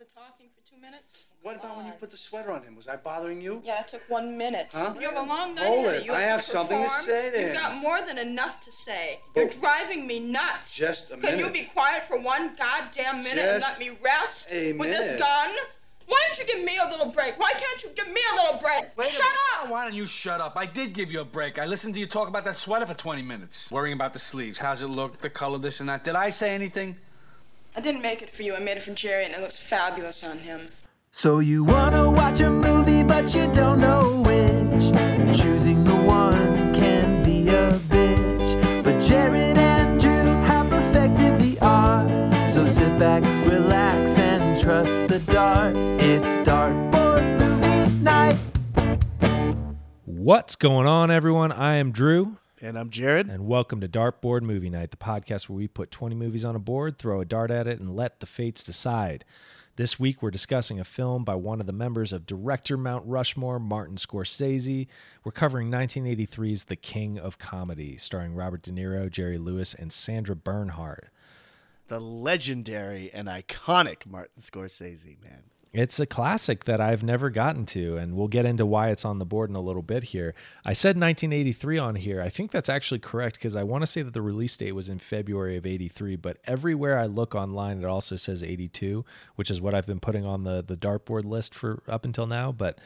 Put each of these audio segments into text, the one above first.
the talking for two minutes? What about when you put the sweater on him? Was I bothering you? Yeah, it took one minute. Huh? You have a long night Hold ahead it. of you. I to have something to perform. say to You've him. got more than enough to say. You're driving me nuts. Just a minute. Can you be quiet for one goddamn minute and Just let me rest a with this gun? Why don't you give me a little break? Why can't you give me a little break? Wait Shut up! Why don't you shut up? I did give you a break. I listened to you talk about that sweater for 20 minutes. Worrying about the sleeves. How's it look? The color, this and that. Did I say anything? I didn't make it for you. I made it for Jerry, and it looks fabulous on him. So you wanna watch a movie, but you don't know which. Choosing the one can be a bitch. But Jared and Drew have perfected the art. So sit back, relax, and trust the dart. It's Dartboard Movie Night. What's going on, everyone? I am Drew, And I'm Jared. and welcome to Dartboard Movie Night, the podcast where we put 20 movies on a board, throw a dart at it, and let the fates decide. This week, we're discussing a film by one of the members of Director Mount Rushmore, Martin Scorsese. We're covering 1983's The King of Comedy, starring Robert De Niro, Jerry Lewis, and Sandra Bernhard. The legendary and iconic Martin Scorsese, man. It's a classic that I've never gotten to, and we'll get into why it's on the board in a little bit here. I said 1983 on here. I think that's actually correct because I want to say that the release date was in February of 83, but everywhere I look online, it also says 82, which is what I've been putting on the, the dartboard list for up until now. But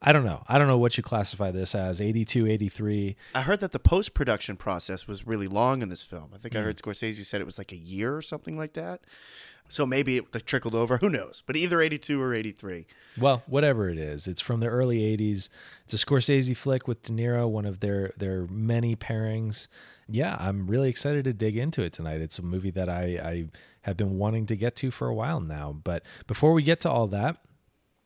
I don't know. I don't know what you classify this as 82, 83. I heard that the post production process was really long in this film. I think Hmm. I heard Scorsese said it was like a year or something like that. So maybe it trickled over. Who knows? But either 82 or 83. Well, whatever it is, it's from the early '80s. It's a Scorsese flick with De Niro, one of their their many pairings. Yeah, I'm really excited to dig into it tonight. It's a movie that I, I have been wanting to get to for a while now. But before we get to all that,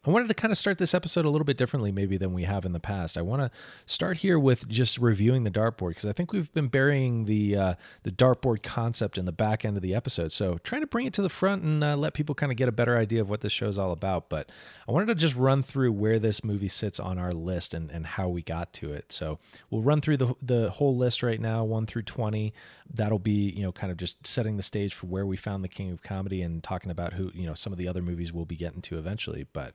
I wanted to kind of start this episode a little bit differently, maybe than we have in the past. I want to start here with just reviewing the dartboard because I think we've been burying the uh, the dartboard concept in the back end of the episode. So trying to bring it to the front and uh, let people kind of get a better idea of what this show's all about. But I wanted to just run through where this movie sits on our list and, and how we got to it. So we'll run through the the whole list right now, one through twenty. That'll be you know kind of just setting the stage for where we found the king of comedy and talking about who you know some of the other movies we'll be getting to eventually. But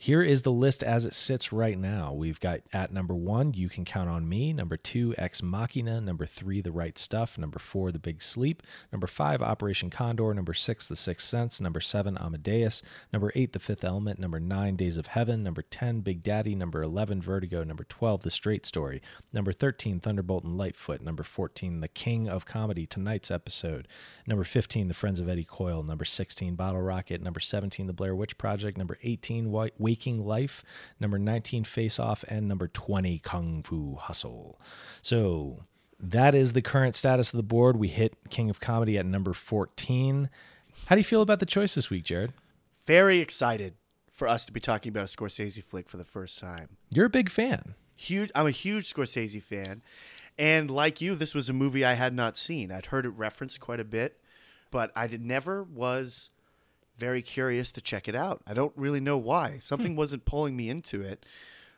here is the list as it sits right now. We've got at number one, You Can Count on Me. Number two, Ex Machina. Number three, The Right Stuff. Number four, The Big Sleep. Number five, Operation Condor. Number six, The Sixth Sense. Number seven, Amadeus. Number eight, The Fifth Element. Number nine, Days of Heaven. Number 10, Big Daddy. Number 11, Vertigo. Number 12, The Straight Story. Number 13, Thunderbolt and Lightfoot. Number 14, The King of Comedy, tonight's episode. Number 15, The Friends of Eddie Coyle. Number 16, Bottle Rocket. Number 17, The Blair Witch Project. Number 18, Wa- Waking Life. Number 19, Face Off. And number 20, Kung Fu Hustle. So that is the current status of the board. We hit King of Comedy at number 14. How do you feel about the choice this week, Jared? Very excited for us to be talking about a Scorsese flick for the first time. You're a big fan. Huge. I'm a huge Scorsese fan. And like you, this was a movie I had not seen. I'd heard it referenced quite a bit, but I never was very curious to check it out. I don't really know why. Something wasn't pulling me into it.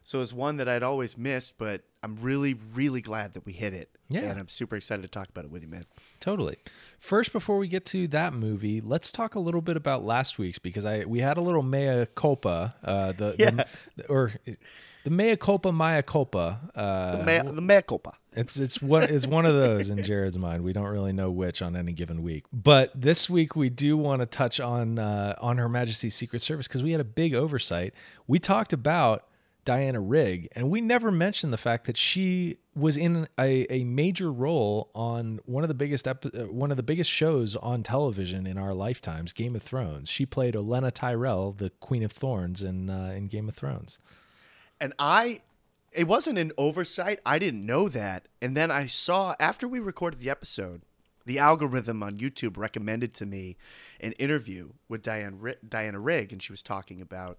So it's one that I'd always missed, but I'm really, really glad that we hit it. Yeah. And I'm super excited to talk about it with you, man. Totally. First, before we get to that movie, let's talk a little bit about last week's because I we had a little mea culpa, uh, the, Yeah. the or the mea culpa, mea culpa. Uh, The, mea, the mea culpa. It's it's one it's one of those in Jared's mind. We don't really know which on any given week. But this week we do want to touch on uh, on Her Majesty's Secret Service because we had a big oversight. We talked about Diana Rigg, and we never mentioned the fact that she was in a, a major role on one of the biggest epi- uh, one of the biggest shows on television in our lifetimes, Game of Thrones. She played Olenna Tyrell, the Queen of Thorns in uh, in Game of Thrones. And I, it wasn't an oversight. I didn't know that. And then I saw, after we recorded the episode, the algorithm on YouTube recommended to me an interview with Diane, Diana Rigg, and she was talking about,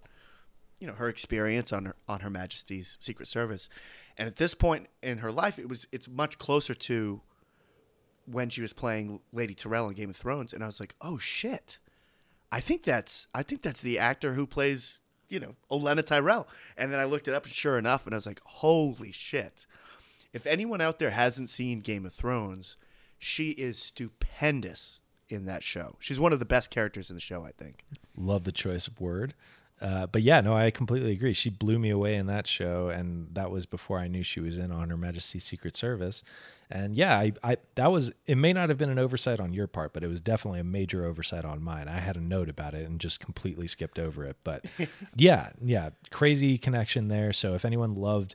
you know, her experience on her, on Her Majesty's Secret Service. And at this point in her life, it was it's much closer to when she was playing Lady Tyrell in Game of Thrones. And I was like, oh shit. I think that's I think that's the actor who plays, you know, Olenna Tyrell. And then I looked it up and sure enough and I was like, "Holy shit." If anyone out there hasn't seen Game of Thrones, she is stupendous in that show. She's one of the best characters in the show, I think. Love the choice of word. Uh, but yeah, no, I completely agree. She blew me away in that show, and that was before I knew she was in On Her Majesty's Secret Service. And yeah, I, I that was it. May not have been an oversight on your part, but it was definitely a major oversight on mine. I had a note about it and just completely skipped over it. But yeah, yeah, crazy connection there. So if anyone loved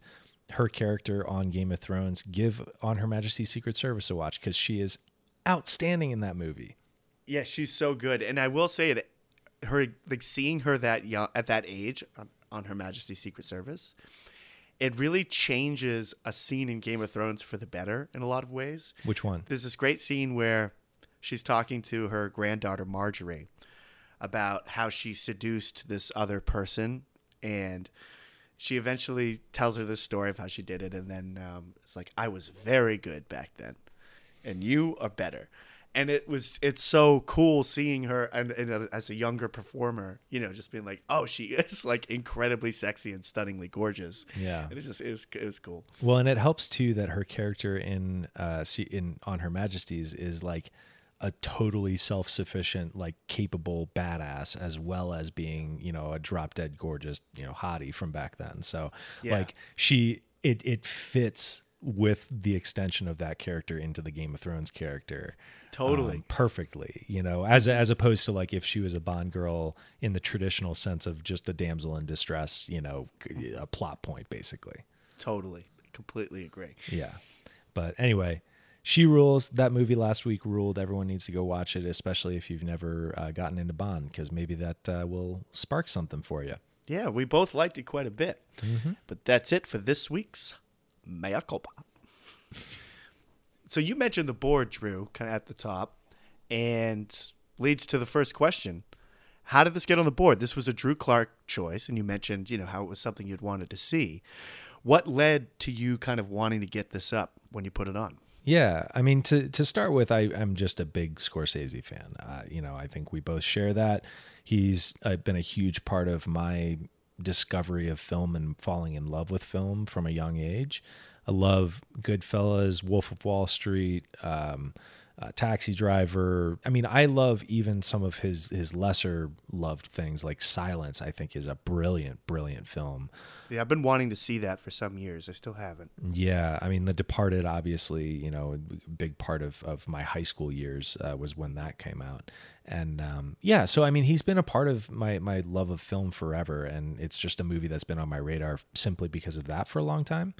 her character on Game of Thrones, give On Her Majesty's Secret Service a watch because she is outstanding in that movie. Yeah, she's so good, and I will say it. Her like seeing her that young at that age on, on Her Majesty's Secret Service, it really changes a scene in Game of Thrones for the better in a lot of ways. Which one? There's this great scene where she's talking to her granddaughter Margaery about how she seduced this other person, and she eventually tells her this story of how she did it, and then um, it's like, "I was very good back then, and you are better." And it was it's so cool seeing her and, and uh, as a younger performer, you know, just being like, "Oh, she is like incredibly sexy and stunningly gorgeous." Yeah. and it's just it was it was cool. Well, and it helps too that her character in uh in on Her Majesty's is like a totally self-sufficient, like capable badass, as well as being you know a drop dead gorgeous you know hottie from back then. So Yeah. like she it it fits with the extension of that character into the Game of Thrones character. Totally. um, perfectly, you know, as as opposed to like if she was a Bond girl in the traditional sense of just a damsel in distress, you know, a plot point basically. Totally, completely agree. Yeah. But anyway, she rules. That movie last week ruled. Everyone needs to go watch it, especially if you've never uh, gotten into Bond, because maybe that uh, will spark something for you. Yeah, we both liked it quite a bit. But that's it for this week's Mea Culpa. So you mentioned the board, Drew, kind of at the top, and leads to the first question. How did this get on the board? This was a Drew Clark choice, and you mentioned, you know, how it was something you'd wanted to see. What led to you kind of wanting to get this up when you put it on? Yeah, I mean to to start with, I I'm just a big Scorsese fan. Uh, you know, I think we both share that. He's uh, been a huge part of my discovery of film and falling in love with film from a young age. I love Goodfellas, Wolf of Wall Street, um, uh, Taxi Driver. I mean, I love even some of his his lesser loved things like Silence. I think is a brilliant, brilliant film. Yeah, I've been wanting to see that for some years. I still haven't. Yeah, I mean, The Departed, obviously, you know, a big part of, of my high school years uh, was when that came out, and um, yeah, so I mean, he's been a part of my my love of film forever, and it's just a movie that's been on my radar simply because of that for a long time.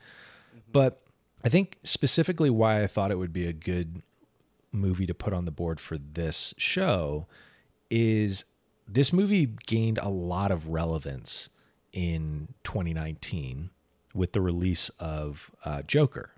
But I think specifically why I thought it would be a good movie to put on the board for this show is this movie gained a lot of relevance in 2019 with the release of uh, Joker.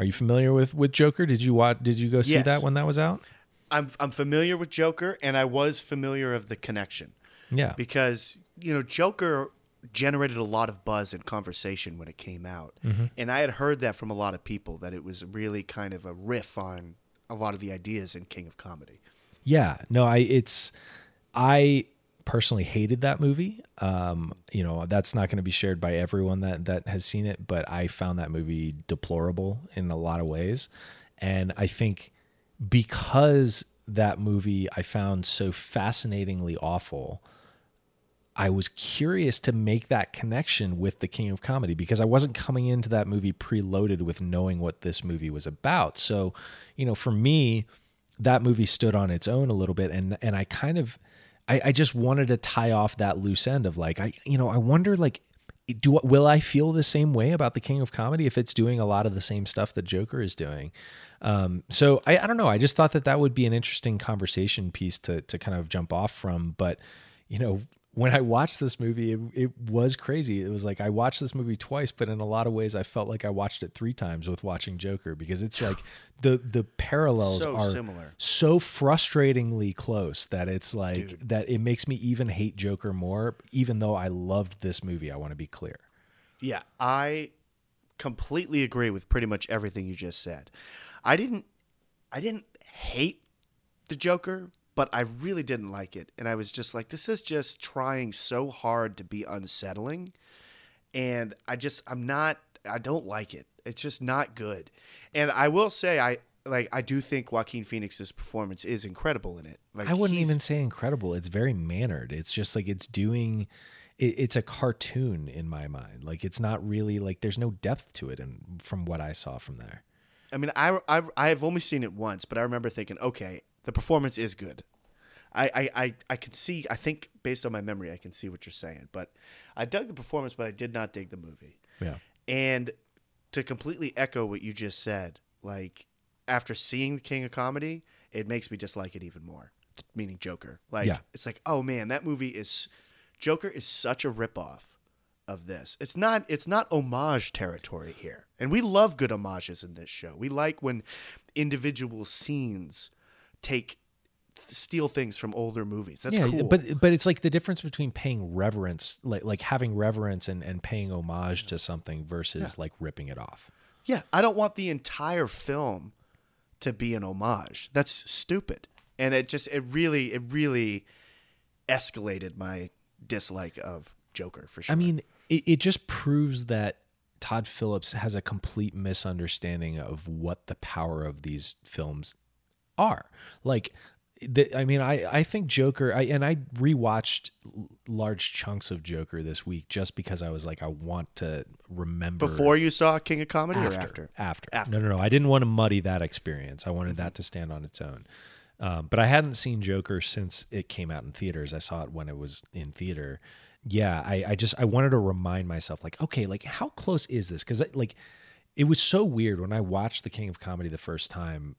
Are you familiar with with Joker? Did you watch? Did you go see Yes. that when that was out? I'm I'm familiar with Joker, and I was familiar of the connection. Yeah, because you know Joker generated a lot of buzz and conversation when it came out, and I had heard that from a lot of people that it was really kind of a riff on a lot of the ideas in King of Comedy. Yeah, no, I it's I personally hated that movie. Um, you know, that's not going to be shared by everyone that that has seen it, but I found that movie deplorable in a lot of ways. And I think because that movie I found so fascinatingly awful, I was curious to make that connection with the King of Comedy because I wasn't coming into that movie preloaded with knowing what this movie was about. So, you know, for me, that movie stood on its own a little bit and and I kind of I, I just wanted to tie off that loose end of like I you know, I wonder like do will I feel the same way about the King of Comedy if it's doing a lot of the same stuff that Joker is doing? Um, so I, I don't know. I just thought that that would be an interesting conversation piece to to kind of jump off from. But you know, when I watched this movie, it, it was crazy. It was like I watched this movie twice, but in a lot of ways, I felt like I watched it three times with watching Joker because it's like the the parallels So are similar. so frustratingly close that it's like that it makes me even hate Joker more, even though I loved this movie. I want to be clear. Yeah, I completely agree with pretty much everything you just said. I didn't I didn't hate the Joker, but I really didn't like it. And I was just like this is just trying so hard to be unsettling and I just I'm not I don't like it. It's just not good. And I will say I like I do think Joaquin Phoenix's performance is incredible in it. Like I wouldn't even say incredible. It's very mannered. It's just like it's doing. It, it's a cartoon in my mind. Like it's not really like there's no depth to it, and from what I saw from there. I mean, I, I I have only seen it once, but I remember thinking, okay, the performance is good. I, I, I, I can see. I think based on my memory, I can see what you're saying. But I dug the performance, but I did not dig the movie. Yeah. And to completely echo what you just said, like after seeing the King of Comedy, it makes me dislike it even more. Meaning Joker. Like Yeah. it's like, oh man, that movie is Joker is such a ripoff of this. It's not it's not homage territory here. And we love good homages in this show. We like when individual scenes take steal things from older movies. That's yeah, cool. but but it's like the difference between paying reverence, like like having reverence and and paying homage to something versus like ripping it off. Yeah, I don't want the entire film to be an homage. That's stupid. And it just it really it really escalated my dislike of Joker for sure. I mean, it, it just proves that Todd Phillips has a complete misunderstanding of what the power of these films are. Like, the, I mean, I, I think Joker, I, and I rewatched large chunks of Joker this week just because I was like, I want to remember before you saw King of Comedy after, or after? after. After. No, no, no. I didn't want to muddy that experience. I wanted that to stand on its own. Um, but I hadn't seen Joker since it came out in theaters. I saw it when it was in theater. Yeah, I, I just I wanted to remind myself, like, okay, like how close is this? Because like, it was so weird when I watched The King of Comedy the first time.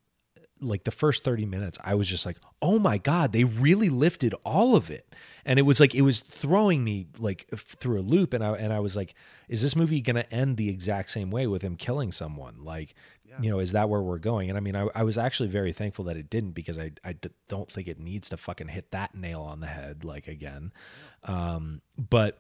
Like the first thirty minutes, I was just like, "Oh my god, they really lifted all of it," and it was like it was throwing me like through a loop, and I and I was like, "Is this movie gonna end the exact same way with him killing someone?" Like, you know, is that where we're going? And I mean, I, I was actually very thankful that it didn't because I, I d- don't think it needs to fucking hit that nail on the head like again. Um, but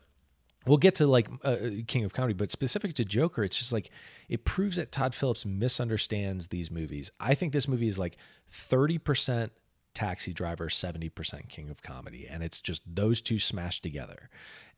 we'll get to like uh, King of Comedy, but specific to Joker, it's just like it proves that Todd Phillips misunderstands these movies. I think this movie is like 30% Taxi Driver, 70% King of Comedy, and it's just those two smashed together.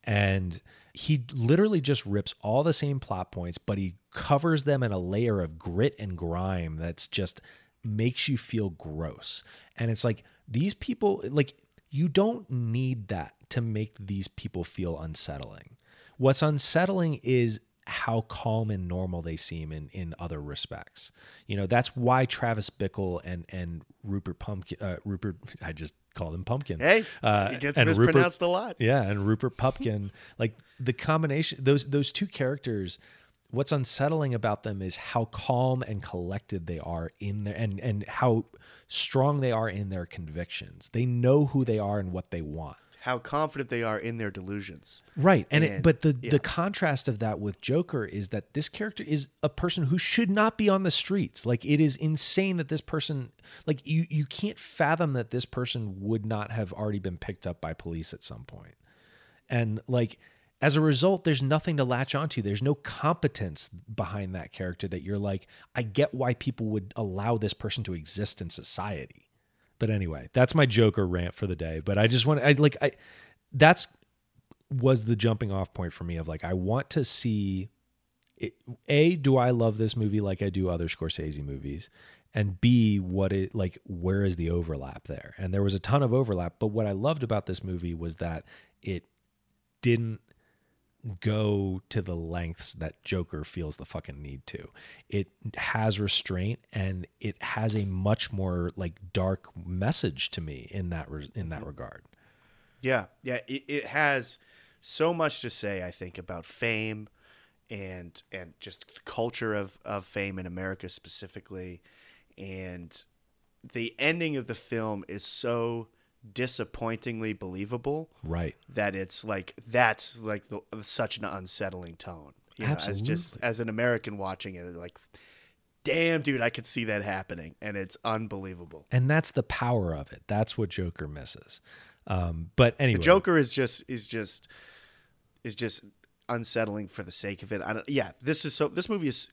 And he literally just rips all the same plot points, but he covers them in a layer of grit and grime that's just makes you feel gross. And it's like these people, like, you don't need that to make these people feel unsettling. What's unsettling is how calm and normal they seem in in other respects. You know, that's why Travis Bickle and and Rupert Pumpkin uh, Rupert I just call him Pumpkin. Hey, Uh, it gets and Rupert- mispronounced a lot. Yeah, and Rupert Pupkin, like the combination those those two characters what's unsettling about them is how calm and collected they are in their and and how strong they are in their convictions. They know who they are and what they want. How confident they are in their delusions. Right. And, it, but the yeah. the contrast of that with Joker is that this character is a person who should not be on the streets. Like it is insane that this person like you you can't fathom that this person would not have already been picked up by police at some point. And like as a result there's nothing to latch onto. There's no competence behind that character that you're like I get why people would allow this person to exist in society. But anyway, that's my Joker rant for the day. But I just want I like I that's was the jumping off point for me of like I want to see it, a do I love this movie like I do other Scorsese movies and B what it like where is the overlap there and there was a ton of overlap but what I loved about this movie was that it didn't go to the lengths that Joker feels the fucking need to. It has restraint and it has a much more like dark message to me in that re- in that regard. Yeah, yeah, it, it has so much to say. I think about fame and and just the culture of of fame in America specifically, and the ending of the film is so disappointingly believable Right. that it's like that's like the, such an unsettling tone. You know, as just as an American watching it, like, damn, dude, I could see that happening, and it's unbelievable. and that's the power of it that's what joker misses um but anyway The Joker is just is just is just unsettling for the sake of it. I don't. Yeah, this is so. This movie is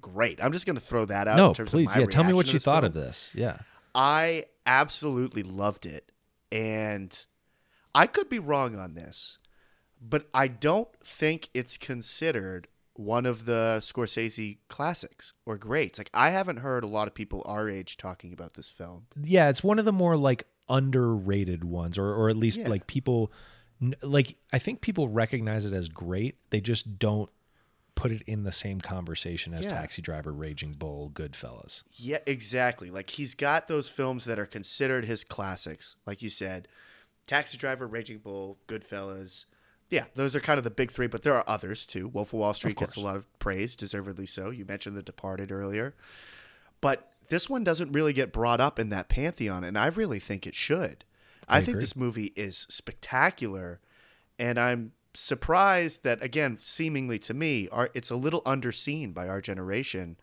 great. I'm just gonna throw that out. no in terms please of my yeah tell me what you thought film. of this yeah I absolutely loved it, and I could be wrong on this, but I don't think it's considered one of the Scorsese classics or greats. Like I haven't heard a lot of people our age talking about this film. yeah, it's one of the more like underrated ones, or or at least Yeah. like people, like I think people recognize it as great. They just don't put it in the same conversation as Yeah. Taxi Driver, Raging Bull, Goodfellas. Yeah, exactly. Like he's got those films that are considered his classics, like you said, Taxi Driver, Raging Bull, Goodfellas. Yeah, those are kind of the big three, but there are others too. Wolf of Wall Street gets a lot of praise, deservedly so. You mentioned The Departed earlier, but this one doesn't really get brought up in that pantheon, and I really think it should. I, think agree. this movie is spectacular, and I'm surprised that again, seemingly to me, our, it's a little underseen by our generation,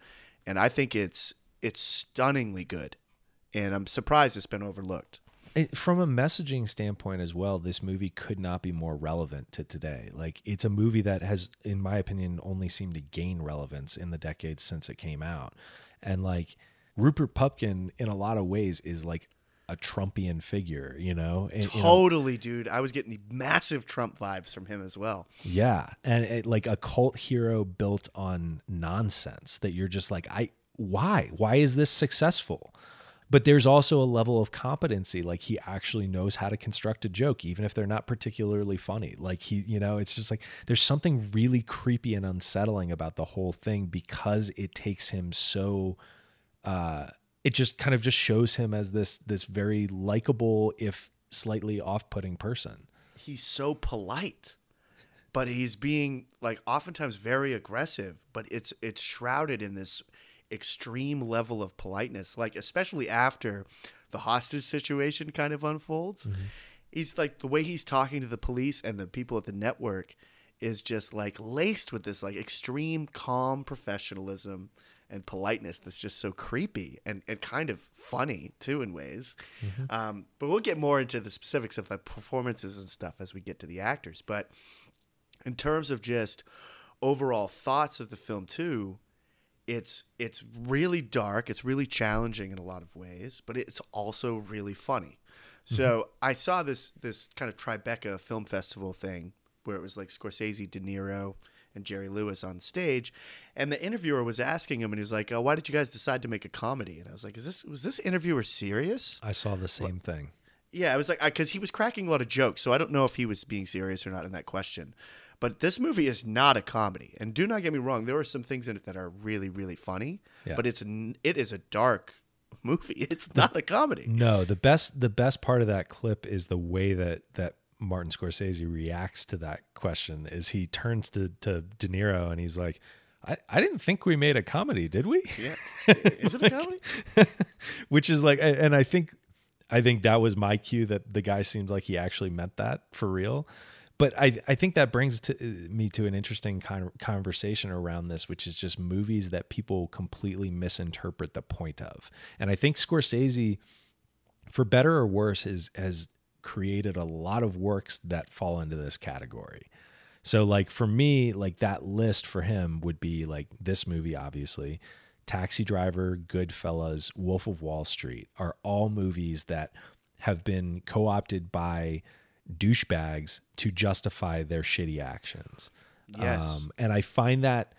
and I think it's it's stunningly good, and I'm surprised it's been overlooked. It, from a messaging standpoint as well, this movie could not be more relevant to today. Like it's a movie that has, in my opinion, only seemed to gain relevance in the decades since it came out. And like Rupert Pupkin, in a lot of ways, is like a Trumpian figure, you know? And, you know, Totally, dude. I was getting massive Trump vibes from him as well. Yeah, and it, like a cult hero built on nonsense that you're just like, I why? Why is this successful? But there's also a level of competency, like he actually knows how to construct a joke, even if they're not particularly funny. Like he, you know, it's just like there's something really creepy and unsettling about the whole thing because it takes him so uh it just kind of just shows him as this this very likable if slightly off-putting person. He's so polite, but he's being like oftentimes very aggressive. But it's it's shrouded in this extreme level of politeness. Like especially after the hostage situation kind of unfolds, mm-hmm. he's like the way he's talking to the police and the people at the network is just like laced with this like extreme calm professionalism and politeness that's just so creepy and, and kind of funny too in ways. Um, but we'll get more into the specifics of the performances and stuff as we get to the actors. But in terms of just overall thoughts of the film too, it's it's really dark, it's really challenging in a lot of ways, but it's also really funny. So I saw this this kind of Tribeca film festival thing where it was like Scorsese, De Niro, and Jerry Lewis on stage, and the interviewer was asking him, and he was like, oh, "Why did you guys decide to make a comedy?" And I was like, "Is this was this interviewer serious?" I saw the same thing. Yeah, I was like, because he was cracking a lot of jokes, so I don't know if he was being serious or not in that question. But this movie is not a comedy, and do not get me wrong, there are some things in it that are really, really funny. Yeah. But it's it is a dark movie. It's not a comedy. No, the best the best part of that clip is the way that that Martin Scorsese reacts to that question. Is he turns to to De Niro and he's like, "I I didn't think we made a comedy, did we?" Yeah, is it a comedy? Which is like, and I think I think that was my cue that the guy seemed like he actually meant that for real. But I, I think that brings to, uh, me to an interesting kind of conversation around this, which is just movies that people completely misinterpret the point of. And I think Scorsese, for better or worse, is, has created a lot of works that fall into this category. So, like for me, like that list for him would be like this movie, obviously, Taxi Driver, Goodfellas, Wolf of Wall Street are all movies that have been co opted by douchebags to justify their shitty actions. Yes. Um, and I find that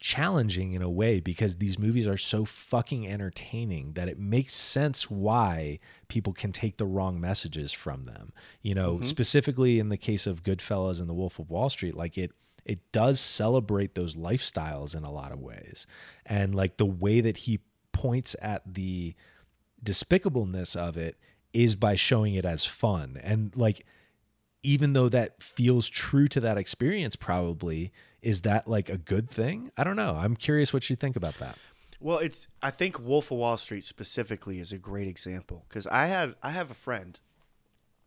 challenging in a way because these movies are so fucking entertaining that it makes sense why people can take the wrong messages from them. You know, mm-hmm. specifically in the case of Goodfellas and The Wolf of Wall Street, like it it does celebrate those lifestyles in a lot of ways. And like the way that he points at the despicableness of it is by showing it as fun. And like even though that feels true to that experience probably is that like a good thing i don't know i'm curious what you think about that Well, it's I think Wolf of Wall Street specifically is a great example because I had I have a friend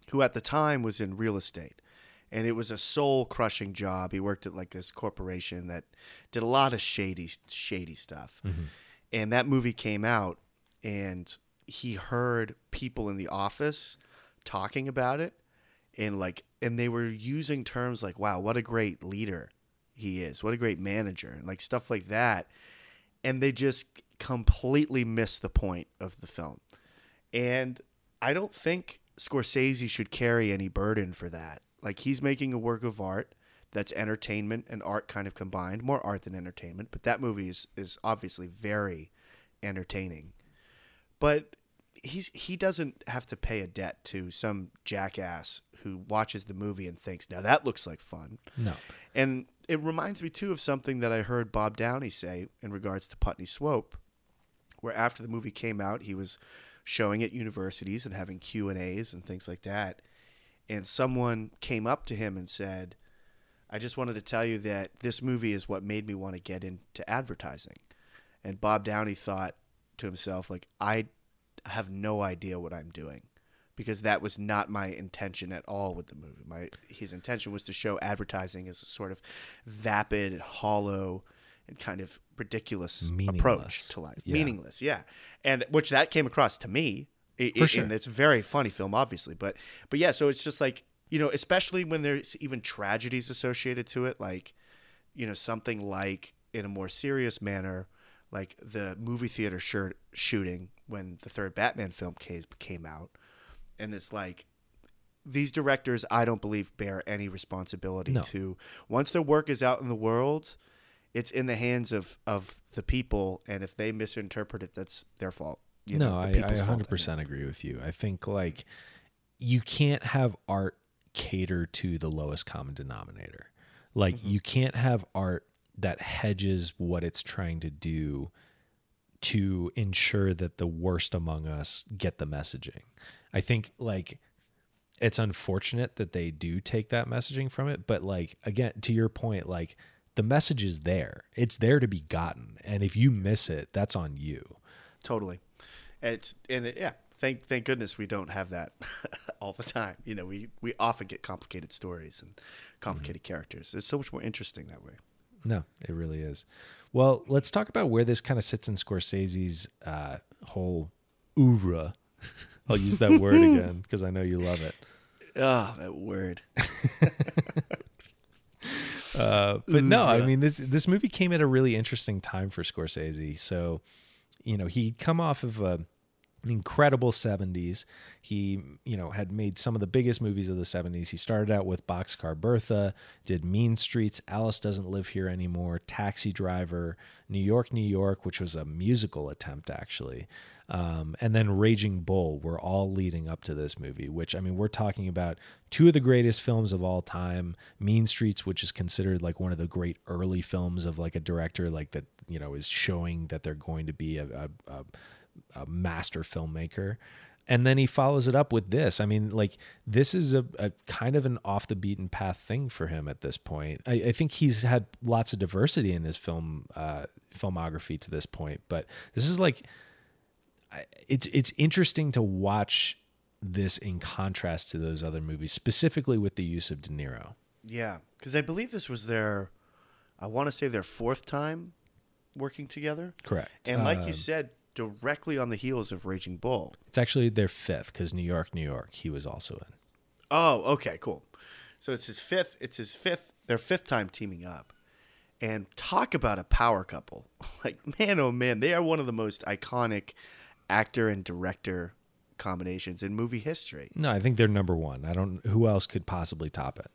who at the time was in real estate and it was a soul crushing job. He worked at like this corporation that did a lot of shady shady stuff. Mm-hmm. And that movie came out and he heard people in the office talking about it and like and they were using terms like wow, what a great leader he is. What a great manager and like stuff like that and they just completely miss the point of the film. And I don't think Scorsese should carry any burden for that. Like he's making a work of art that's entertainment and art kind of combined, more art than entertainment. But that movie is is obviously very entertaining. But he's he doesn't have to pay a debt to some jackass who watches the movie and thinks, "Now that looks like fun." No. And it reminds me too of something that I heard Bob Downey say in regards to Putney Swope, where after the movie came out, he was showing at universities and having Q and A's and things like that, and someone came up to him and said, "I just wanted to tell you that this movie is what made me want to get into advertising," and Bob Downey thought to himself, like, "I have no idea what I'm doing." Because that was not my intention at all with the movie. My his intention was to show advertising as a sort of vapid and hollow and kind of ridiculous approach to life. Yeah. Meaningless, yeah. And which that came across to me. I- For sure. And it's a very funny film, obviously. But but yeah, so it's just like, you know, especially when there's even tragedies associated to it, like, you know, something like in a more serious manner, like the movie theater shirt shooting when the third Batman film came out and it's like these directors I don't believe bear any responsibility No. to once their work is out in the world it's in the hands of of the people and if they misinterpret it that's their fault you no, know, I, I people's fault, 100% agree with you. I think like you can't have art cater to the lowest common denominator. Like Mm-hmm. you can't have art that hedges what it's trying to do to ensure that the worst among us get the messaging. I think like it's unfortunate that they do take that messaging from it, but like again to your point like the message is there. It's there to be gotten. And if you miss it, that's on you. totally it's and it, yeah thank thank goodness we don't have that all the time you know we we often get complicated stories and complicated Mm-hmm. characters it's so much more interesting that way No, it really is. Well, let's talk about where this kind of sits in Scorsese's uh, whole oeuvre. I'll use that word again because I know you love it. oh that word Uh, but no, I mean this this movie came at a really interesting time for Scorsese. So, you know, he'd come off of a an incredible 70s. He, you know, had made some of the biggest movies of the 70s. He started out with Boxcar Bertha, did Mean Streets, Alice Doesn't Live Here Anymore, Taxi Driver, New York, New York, which was a musical attempt actually. Um, and then Raging Bull were all leading up to this movie, which I mean, we're talking about two of the greatest films of all time. Mean Streets, which is considered like one of the great early films of like a director, like that, you know, is showing that they're going to be a, a, a a master filmmaker. And then he follows it up with this. I mean, like this is a, a kind of an off the beaten path thing for him at this point. I, I think he's had lots of diversity in his film uh, filmography to this point, but this is like it's it's interesting to watch this in contrast to those other movies, specifically with the use of De Niro. Yeah, because I believe this was their, I want to say their fourth time working together. Correct. And like Uh, you said, directly on the heels of Raging Bull. it's actually their fifth because New York, New York, he was also in. Oh, okay, cool. So it's his fifth. It's his fifth. Their fifth time teaming up, and talk about a power couple. Like man, oh man, they are one of the most iconic actor and director combinations in movie history. No, I think they're number one. I don't. Who else could possibly top it?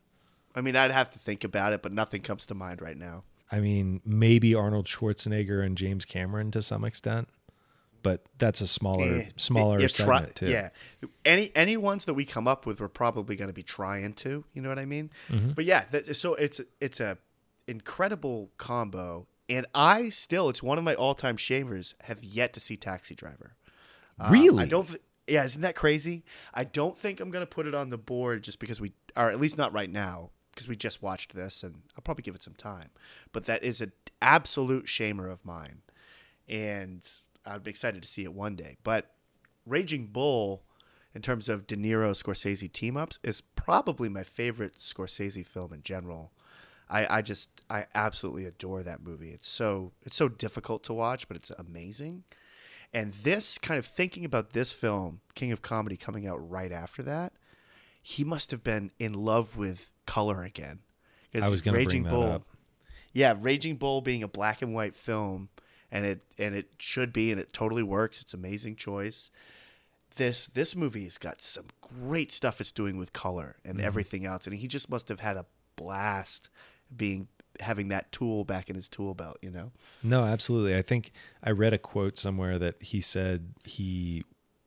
I mean, I'd have to think about it, but nothing comes to mind right now. I mean, maybe Arnold Schwarzenegger and James Cameron to some extent, but that's a smaller, Eh, smaller yeah, try- segment too. Yeah, any any ones that we come up with, we're probably going to be trying to. You know what I mean? Mm-hmm. But yeah, that, so it's it's a incredible combo, and I still it's one of my all time shavers. Have yet to see Taxi Driver. Uh, Really? I don't. Th- yeah, isn't that crazy? I don't think I'm going to put it on the board just because we, or at least not right now, because we just watched this, and I'll probably give it some time. But that is an absolute shamer of mine and I'd be excited to see it one day. But Raging Bull, in terms of De Niro Scorsese team ups, is probably my favorite Scorsese film in general. I, I just I absolutely adore that movie. It's so it's so difficult to watch, but it's amazing. And this kind of thinking about this film, King of Comedy, coming out right after that, he must have been in love with color again. I was gonna bring that up. yeah, Raging Bull being a black and white film, and it and it should be, and it totally works. It's amazing choice. This this movie has got some great stuff it's doing with color and mm-hmm. everything else, and he just must have had a blast being having that tool back in his tool belt. You know. No, absolutely. I think I read a quote somewhere that he said he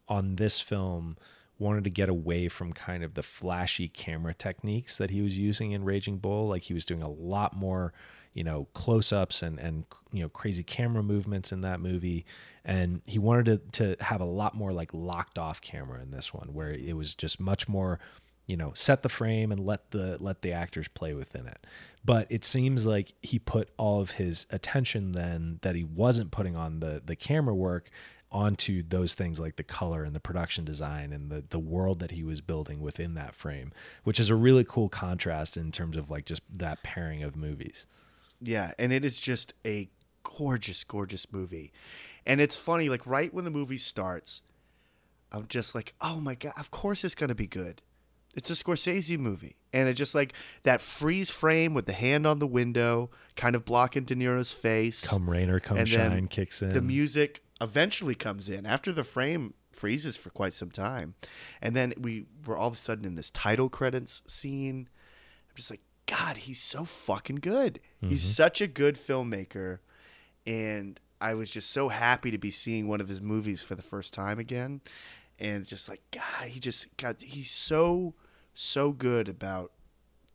on this film wanted to get away from kind of the flashy camera techniques that he was using in Raging Bull. Like he was doing a lot more, you know, close-ups and and you know crazy camera movements in that movie. And he wanted to to have a lot more like locked off camera in this one, where it was just much more you know set the frame and let the let the actors play within it but it seems like he put all of his attention then that he wasn't putting on the the camera work onto those things like the color and the production design and the the world that he was building within that frame which is a really cool contrast in terms of like just that pairing of movies Yeah, and it is just a gorgeous, gorgeous movie. And it's funny, like right when the movie starts, I'm just like, oh my god, of course it's gonna be good. It's a Scorsese movie. And it just like that freeze frame with the hand on the window, kind of blocking De Niro's face. come rain or come and shine kicks in The music eventually comes in after the frame freezes for quite some time. And then we were all of a sudden in this title credits scene. I'm just like, God, he's so fucking good. He's mm-hmm. such a good filmmaker. And I was just so happy to be seeing one of his movies for the first time again. And just like, God, he just got, he's so, so good about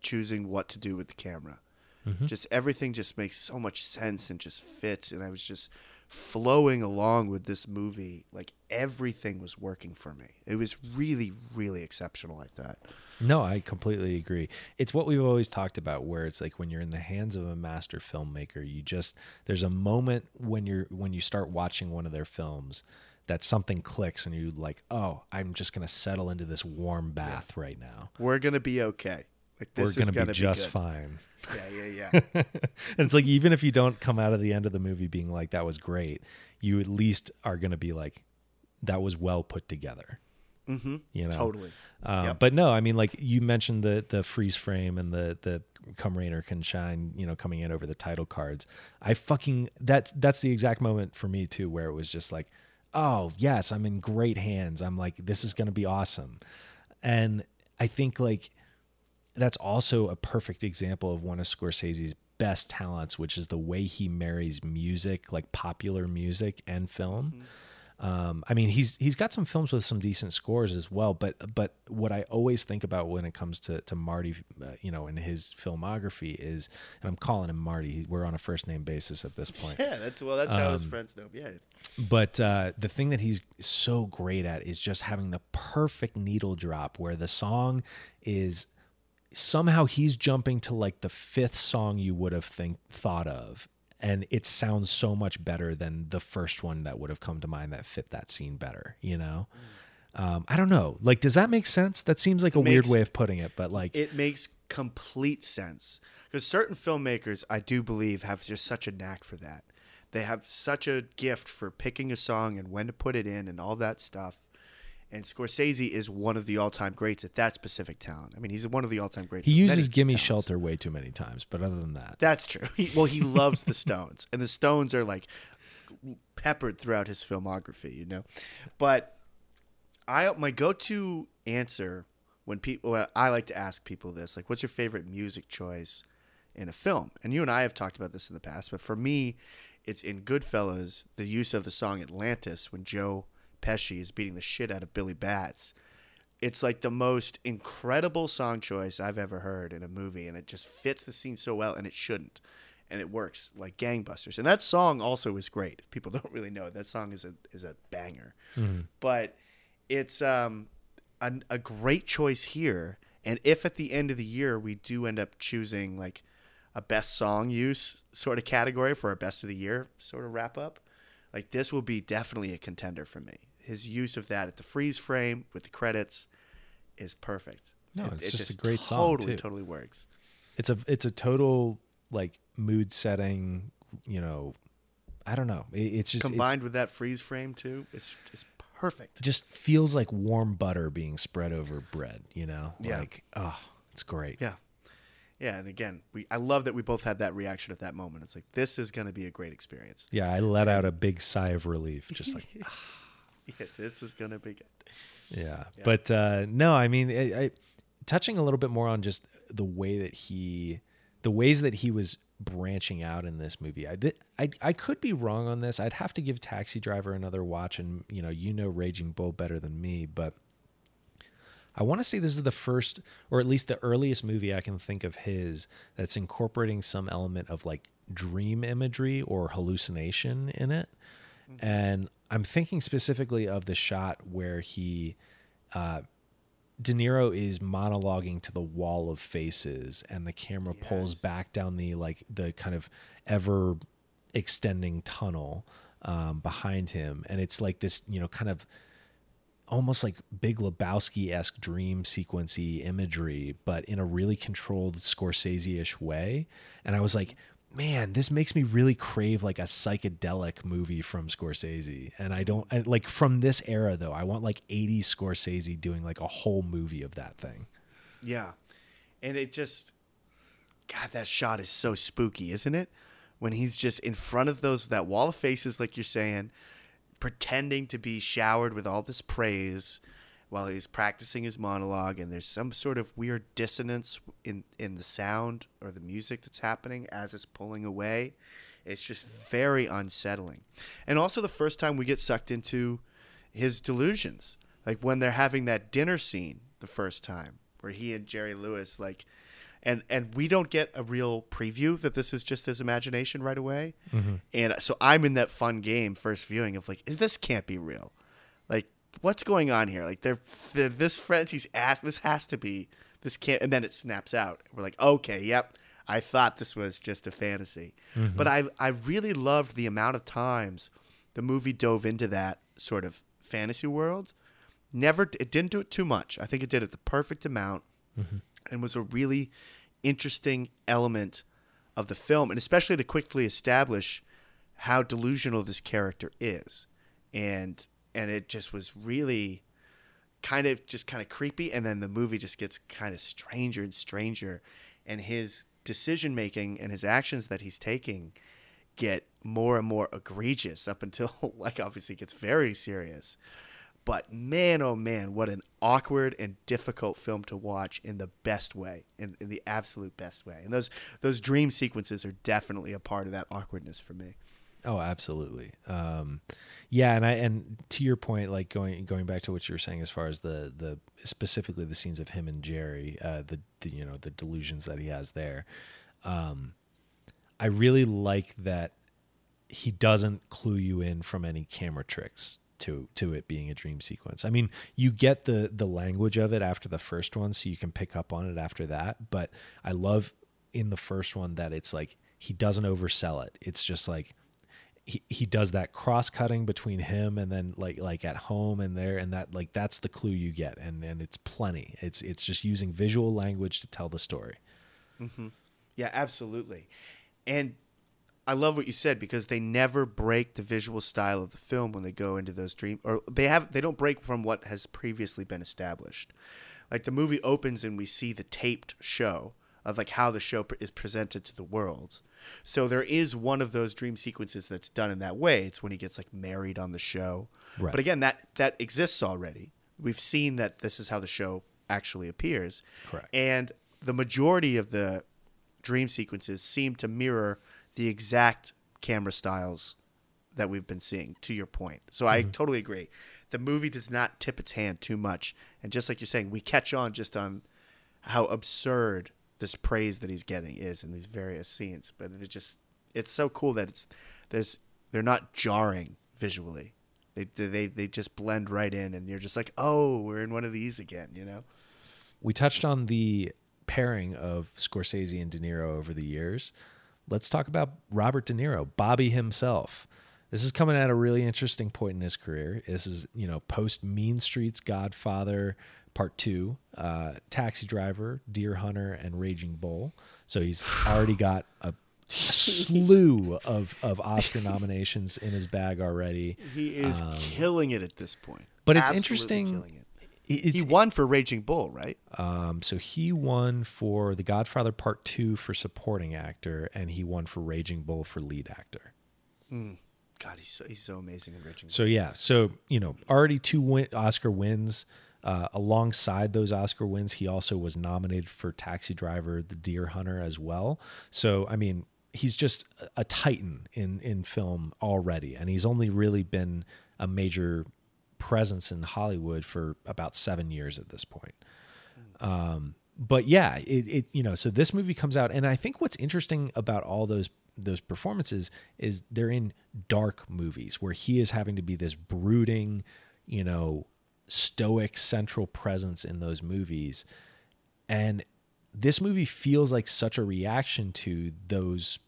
choosing what to do with the camera. Mm-hmm. Just everything just makes so much sense and just fits. And I was just flowing along with this movie. Like everything was working for me. It was really, really exceptional, I thought. No, I completely agree. It's what we've always talked about where it's like when you're in the hands of a master filmmaker, you just there's a moment when you're when you start watching one of their films that something clicks and you're like, "Oh, I'm just going to settle into this warm bath right now. We're going to be okay. Like this We're is going to be just good. fine." Yeah, yeah, yeah. and it's like even if you don't come out of the end of the movie being like that was great, you at least are going to be like that was well put together. Mm-hmm. You know, Totally. Uh, Yep. But no, I mean, like you mentioned the the freeze frame and the the come rain or come shine, you know, coming in over the title cards. I fucking that's that's the exact moment for me too, where it was just like, oh yes, I'm in great hands. I'm like, this is gonna be awesome, and I think like that's also a perfect example of one of Scorsese's best talents, which is the way he marries music, like popular music and film. Um, I mean, he's he's got some films with some decent scores as well, but but what I always think about when it comes to to Marty, uh, you know, in his filmography is, and I'm calling him Marty. We're on a first name basis at this point. Yeah, that's well. That's how his Um, friends know. him. Yeah, But uh, the thing that he's so great at is just having the perfect needle drop where the song is somehow he's jumping to like the fifth song you would have think thought of and it sounds so much better than the first one that would have come to mind that fit that scene better you know um, i don't know like does that make sense that seems like a weird way of putting it but like it makes complete sense because certain filmmakers, I do believe, have just such a knack for that. They have such a gift for picking a song and when to put it in and all that stuff. And Scorsese is one of the all-time greats at that specific talent. I mean, he's one of the all-time greats. he uses gimme talents. shelter way too many times but other than that That's true. He, well, he loves the Stones, and the Stones are like peppered throughout his filmography, you know. But I my go-to answer when people well, I like to ask people this, like, what's your favorite music choice in a film? And you and I have talked about this in the past, but for me, it's in Goodfellas the use of the song Atlantis when Joe Pesci is beating the shit out of Billy Batts it's like the most incredible song choice I've ever heard in a movie, and it just fits the scene so well, and it shouldn't, and it works like gangbusters. And that song also is great. If people don't really know it, that song is a is a banger. But it's um a, a great choice here. And if at the end of the year we do end up choosing like a best song use sort of category for our best of the year sort of wrap up, like this will be definitely a contender for me. His use of that at the freeze frame with the credits is perfect. No, It- it's it just a great song, Totally, totally works. it's a it's a total like mood setting you know i don't know It- it's just it's- Combined with that freeze frame too, it's it's perfect. just feels like warm butter being spread over bread, you know? Yeah. Like, oh, it's great. Yeah. Yeah, and again, we I love that we both had that reaction at that moment. It's like this is going to be a great experience. Yeah, I let out a big sigh of relief, just like, Yeah, this is going to be good. yeah. But uh, no, I mean, I, I, touching a little bit more on just the way that he the ways that he was branching out in this movie. I, th- I I could be wrong on this. I'd have to give Taxi Driver another watch, and you know, you know Raging Bull better than me, but I want to say this is the first, or at least the earliest movie I can think of his that's incorporating some element of like dream imagery or hallucination in it. And I'm thinking specifically of the shot where he, uh, De Niro is monologuing to the wall of faces, and the camera pulls back down the like the kind of ever extending tunnel um, behind him, and it's like this, you know, kind of almost like Big Lebowski esque dream sequency imagery, but in a really controlled Scorsese ish way. And I was like, man, this makes me really crave like a psychedelic movie from Scorsese. And I don't I, like from this era though. I want like 80s Scorsese doing like a whole movie of that thing. Yeah. And it just God, that shot is so spooky, isn't it? When he's just in front of those that wall of faces like you're saying, pretending to be showered with all this praise while he's practicing his monologue and there's some sort of weird dissonance in in the sound or the music that's happening as it's pulling away. It's just very unsettling. And also the first time we get sucked into his delusions. Like when they're having that dinner scene the first time where he and Jerry Lewis like and and we don't get a real preview that this is just his imagination right away. Mm-hmm. And so I'm in that fun game first viewing of like is this can't be real. What's going on here? Like they're, they're this frenzy's ass this has to be this can't and then it snaps out. We're like, "Okay, yep. I thought this was just a fantasy." Mm-hmm. But I I really loved the amount of times the movie dove into that sort of fantasy world. Never it didn't do it too much. I think it did it the perfect amount mm-hmm. and was a really interesting element of the film, and especially to quickly establish how delusional this character is, and and it just was really kind of just kind of creepy, and then the movie just gets kind of stranger and stranger, and his decision making and his actions that he's taking get more and more egregious up until like obviously it gets very serious. But man, oh man, what an awkward and difficult film to watch in the best way, in, in the absolute best way. And those those dream sequences are definitely a part of that awkwardness for me. Oh, absolutely. Um, yeah, and I and to your point, like going going back to what you were saying as far as the the specifically the scenes of him and Jerry, uh, the, the you know the delusions that he has there. Um, I really like that he doesn't clue you in from any camera tricks to to it being a dream sequence. I mean, you get the the language of it after the first one, so you can pick up on it after that. But I love in the first one that it's like he doesn't oversell it. It's just like he, he does that cross cutting between him and then like like at home and there and that like that's the clue you get and and it's plenty. It's it's just using visual language to tell the story. Mm-hmm. Yeah, absolutely. And I love what you said because they never break the visual style of the film when they go into those dream or they have they don't break from what has previously been established. Like the movie opens and we see the taped show of like how the show is presented to the world. So there is one of those dream sequences that's done in that way. It's when he gets like married on the show. Right. But again, that that exists already. We've seen that this is how the show actually appears. Correct. And the majority of the dream sequences seem to mirror the exact camera styles that we've been seeing to your point. So I mm-hmm. totally agree. The movie does not tip its hand too much. And just like you're saying, we catch on just on how absurd this praise that he's getting is in these various scenes. But it just it's so cool that it's there's they're not jarring visually. They they they just blend right in and you're just like, "Oh, we're in one of these again," you know? We touched on the pairing of Scorsese and De Niro over the years. Let's talk about Robert De Niro, Bobby himself. This is coming at a really interesting point in his career. This is, you know, post Mean Streets Godfather Part Two, uh, Taxi Driver, Deer Hunter, and Raging Bull. So he's already got a slew of, of Oscar nominations in his bag already. He is killing it at this point. But it's Absolutely interesting- it. It- He won for Raging Bull, right? Um, so he won for The Godfather Part Two for supporting actor, and he won for Raging Bull for lead actor. God, he's so, he's so amazing in Raging So yeah, so you know, already two win- Oscar wins. Uh, alongside those Oscar wins, he also was nominated for Taxi Driver, The Deer Hunter as well. So, I mean, he's just a titan in in film already, and he's only really been a major presence in Hollywood for about seven years at this point. Um, but yeah, it, it you know, so this movie comes out, and I think what's interesting about all those those performances is they're in dark movies where he is having to be this brooding, you know, stoic central presence in those movies, and this movie feels like such a reaction to those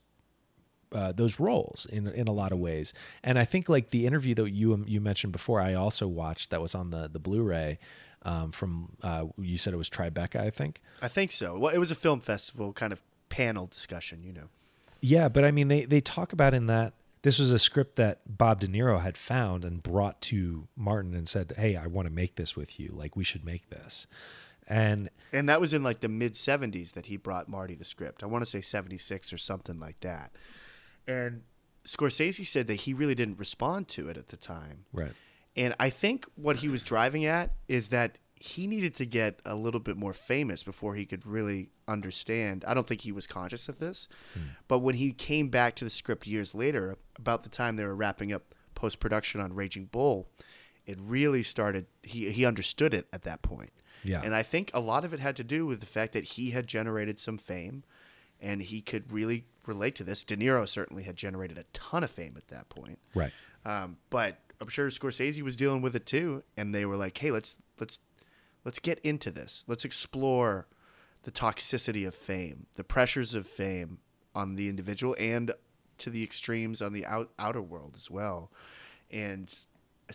uh, those roles in in a lot of ways. And I think like the interview that you you mentioned before, I also watched that was on the the Blu-ray um, from uh, you said it was Tribeca, I think. I think so. Well, it was a film festival kind of panel discussion, you know. Yeah, but I mean they they talk about in that this was a script that Bob De Niro had found and brought to Martin and said, "Hey, I want to make this with you. Like we should make this." And And that was in like the mid 70s that he brought Marty the script. I want to say 76 or something like that. And Scorsese said that he really didn't respond to it at the time. right. And I think what he was driving at is that he needed to get a little bit more famous before he could really understand. I don't think he was conscious of this, but when he came back to the script years later, about the time they were wrapping up post production on Raging Bull, it really started. He he understood it at that point. Yeah. and I think a lot of it had to do with the fact that he had generated some fame, and he could really relate to this. De Niro certainly had generated a ton of fame at that point. Right. Um, but I'm sure Scorsese was dealing with it too, and they were like, "Hey, let's let's let's get into this. Let's explore the toxicity of fame, the pressures of fame on the individual, and to the extremes on the out, outer world as well." And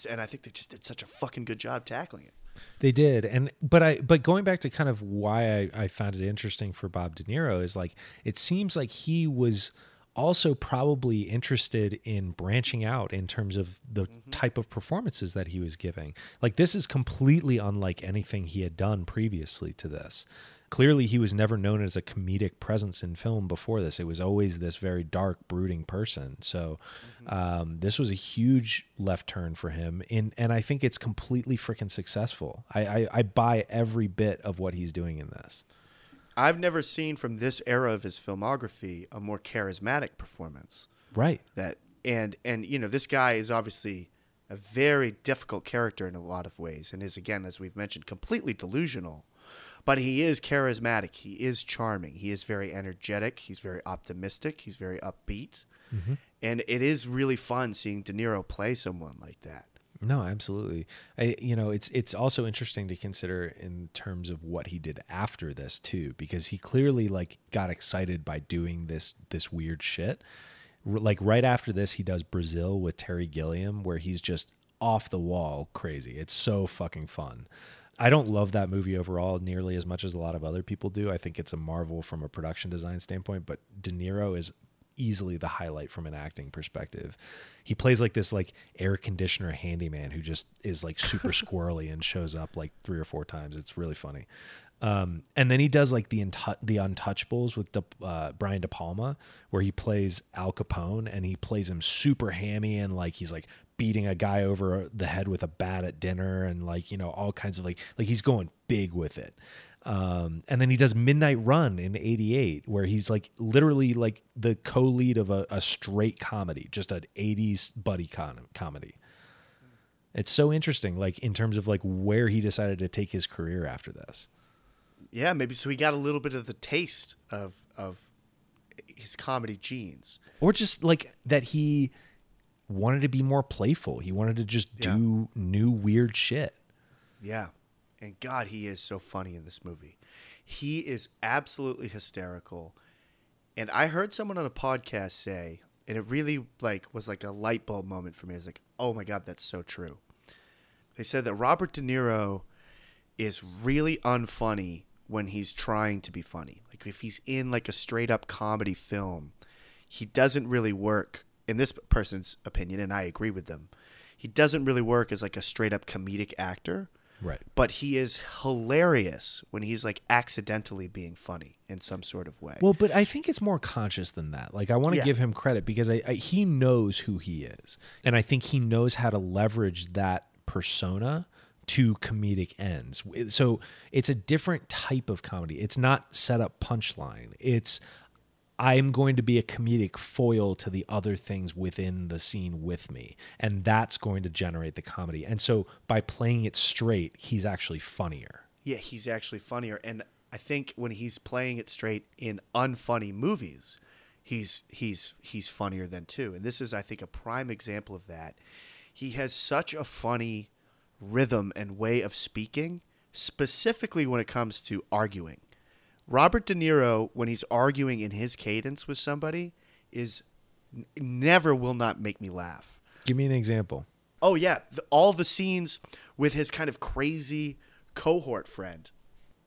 and I think they just did such a fucking good job tackling it. They did, and but I but going back to kind of why I, I found it interesting for Bob De Niro is like it seems like he was also probably interested in branching out in terms of the type of performances that he was giving. Like this is completely unlike anything he had done previously to this. Clearly, he was never known as a comedic presence in film before this. It was always this very dark, brooding person. So, um, this was a huge left turn for him, in, and I think it's completely freaking successful. I, I, I buy every bit of what he's doing in this. I've never seen from this era of his filmography a more charismatic performance. Right. that and and you know this guy is obviously a very difficult character in a lot of ways and is again as we've mentioned completely delusional. But he is charismatic. He is charming. He is very energetic. He's very optimistic. He's very upbeat. Mm-hmm. And it is really fun seeing de niro play someone like that No, absolutely. I, you know, it's it's also interesting to consider in terms of what he did after this too, because he clearly like got excited by doing this this weird shit. Like right after this, he does Brazil with Terry Gilliam, where he's just off the wall crazy. It's so fucking fun. I don't love that movie overall nearly as much as a lot of other people do. I think it's a marvel from a production design standpoint, but De Niro is easily the highlight from an acting perspective. He plays like this like air conditioner handyman who just is like super squirrely and shows up like three or four times. It's really funny. Um, and then he does like the Untou- the Untouchables with De- uh, Brian De Palma, where he plays Al Capone and he plays him super hammy and like he's like beating a guy over the head with a bat at dinner and like you know all kinds of like like he's going big with it. Um, and then he does Midnight Run in '88, where he's like literally like the co-lead of a, a straight comedy, just an '80s buddy con- comedy. It's so interesting, like in terms of like where he decided to take his career after this. yeah maybe so he got a little bit of the taste of of his comedy genes or just like that he wanted to be more playful. He wanted to just Yeah. do new weird shit. Yeah. And God, he is so funny in this movie. He is absolutely hysterical. And I heard someone on a podcast say, and it really like was like a light bulb moment for me. It's like, oh my God, that's so true. They said that Robert De Niro is really unfunny when he's trying to be funny. Like if he's in like a straight up comedy film, he doesn't really work in this person's opinion, and I agree with them. He doesn't really work as like a straight up comedic actor Right. but he is hilarious when he's like accidentally being funny in some sort of way. Well, but I think it's more conscious than that. Like I want to Yeah. give him credit because I, I he knows who he is, and I think he knows how to leverage that persona to comedic ends. So it's a different type of comedy. It's not set up punchline. It's I'm going to be a comedic foil to the other things within the scene with me. And that's going to generate the comedy. And so by playing it straight, he's actually funnier. Yeah, he's actually funnier. And I think when he's playing it straight in unfunny movies, he's he's he's funnier than too. And this is, I think, a prime example of that. He has such a funny rhythm and way of speaking, specifically when it comes to arguing. Robert De Niro, when he's arguing in his cadence with somebody, is never will not make me laugh. Give me an example. Oh yeah, the, all the scenes with his kind of crazy cohort friend,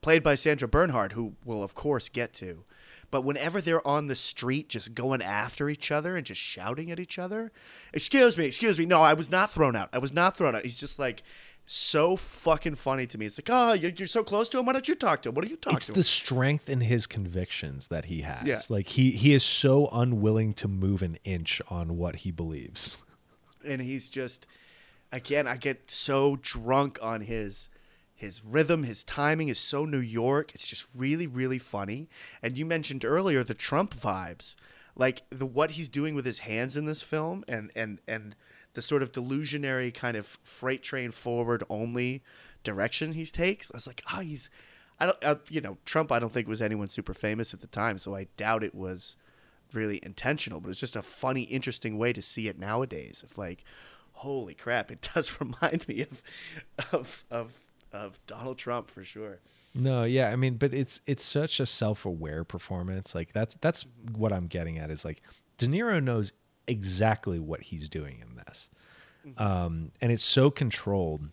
played by Sandra Bernhard, who we'll of course get to. But whenever they're on the street just going after each other and just shouting at each other, excuse me, excuse me, no, I was not thrown out. I was not thrown out. He's just like so fucking funny to me. It's like, oh, you're, you're so close to him. Why don't you talk to him? What do you talk it's to the him? strength in his convictions that he has. Yeah. Like he he is so unwilling to move an inch on what he believes. and he's just again i get so drunk on his his rhythm his timing is so new york it's just really really funny and you mentioned earlier the trump vibes like the what he's doing with his hands in this film and and and the sort of delusionary kind of freight train forward only direction he takes i was like oh he's i don't uh, you know trump i don't think was anyone super famous at the time so i doubt it was really intentional, but it's just a funny, interesting way to see it nowadays. Of like, holy crap, it does remind me of of of of Donald Trump for sure. No, yeah, I mean, but it's it's such a self-aware performance. Like that's that's what I'm getting at is like De Niro knows exactly what he's doing in this. Um, and it's so controlled.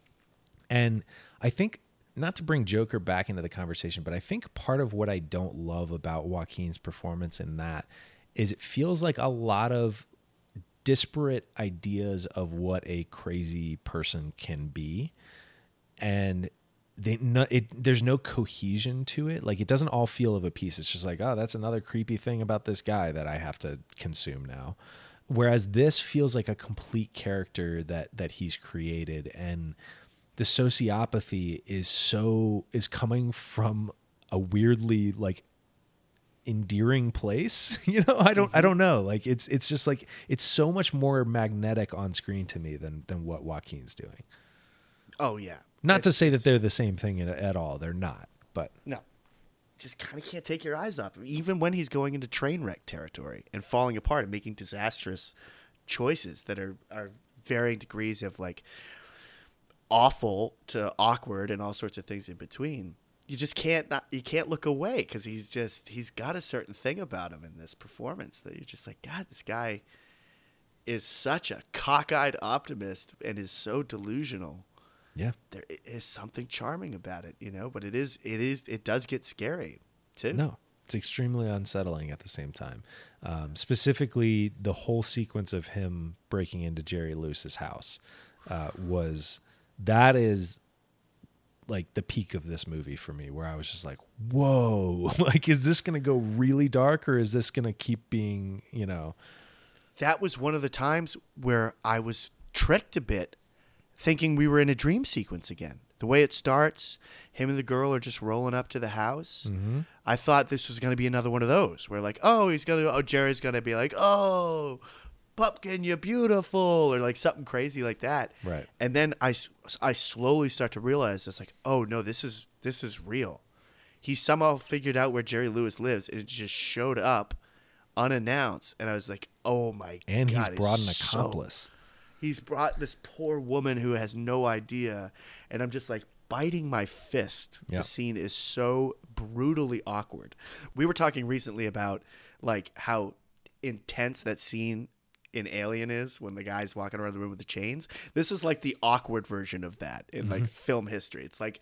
And I think not to bring Joker back into the conversation, but I think part of what I don't love about Joaquin's performance in that is it feels like a lot of disparate ideas of what a crazy person can be. And they no, it there's no cohesion to it. Like it doesn't all feel of a piece. It's just like oh that's another creepy thing about this guy that i have to consume now whereas this feels like a complete character that that he's created. And the sociopathy is so is coming from a weirdly like endearing place you know? I don't i mm-hmm. don't know. Like it's it's just like it's so much more magnetic on screen to me than than what joaquin's doing. Oh yeah, not to say that they're the same thing at, at all. They're not but no. Just kind of can't take your eyes off him, even when he's going into train wreck territory and falling apart and making disastrous choices that are are varying degrees of like awful to awkward and all sorts of things in between. You just can't not you can't look away because he's just he's got a certain thing about him in this performance that you're just like God, this guy is such a cockeyed optimist and is so delusional yeah there is something charming about it, you know. But it is, it is, it does get scary too. No, it's extremely unsettling at the same time. Um, specifically, the whole sequence of him breaking into Jerry Lewis's house uh, was that is like the peak of this movie for me, where I was just like, "Whoa! Like, is this going to go really dark, or is this going to keep being, you know?" that was one of the times where I was tricked a bit, thinking we were in a dream sequence again. The way it starts, him and the girl are just rolling up to the house. Mm-hmm. I thought this was going to be another one of those where, like, oh, he's going to, oh, Jerry's going to be like, oh, Pumpkin, you're beautiful, or like something crazy like that. Right. And then I, I slowly start to realize it's like, oh no, this is this is real. He somehow figured out where Jerry Lewis lives, and it just showed up unannounced. And I was like, oh my And god, and he's brought an so- accomplice. He's brought this poor woman who has no idea, and I'm just like biting my fist. Yeah. The scene is so brutally awkward. We were talking recently about like how intense that scene in Alien is when the guy's walking around the room with the chains. This is like the awkward version of that in like mm-hmm. film history. It's like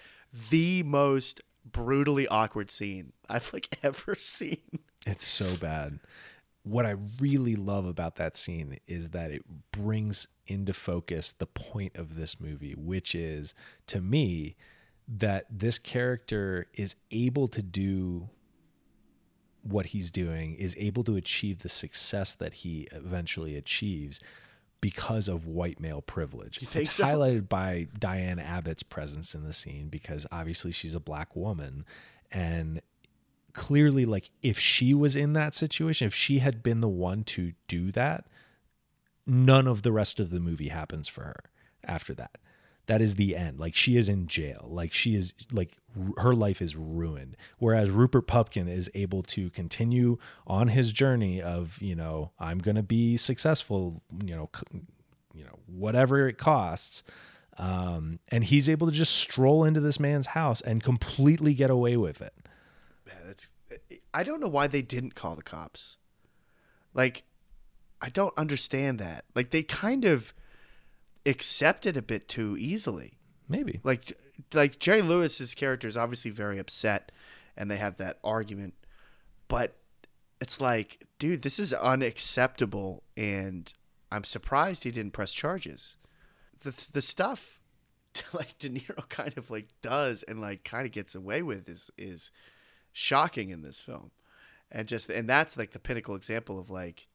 the most brutally awkward scene I've like ever seen. It's so bad. What I really love about that scene is that it brings into focus the point of this movie, which is to me that this character is able to do what he's doing, is able to achieve the success that he eventually achieves because of white male privilege. It's so? highlighted by Diahnne Abbott's presence in the scene because obviously she's a black woman and clearly like if she was in that situation, if she had been the one to do that, none of the rest of the movie happens for her after that. That is the end. Like she is in jail. Like she is like r- her life is ruined. Whereas Rupert Pupkin is able to continue on his journey of you know I'm gonna be successful. You know, c- you know whatever it costs. Um, and he's able to just stroll into this man's house and completely get away with it. Yeah, that's. I don't know why they didn't call the cops. Like, I don't understand that. Like, they kind of accept it a bit too easily. Maybe. Like, like Jerry Lewis's character is obviously very upset, and they have that argument. But it's like, dude, this is unacceptable, and I'm surprised he didn't press charges. The the stuff like De Niro kind of like does and like kind of gets away with is is shocking in this film, and just and that's like the pinnacle example of like,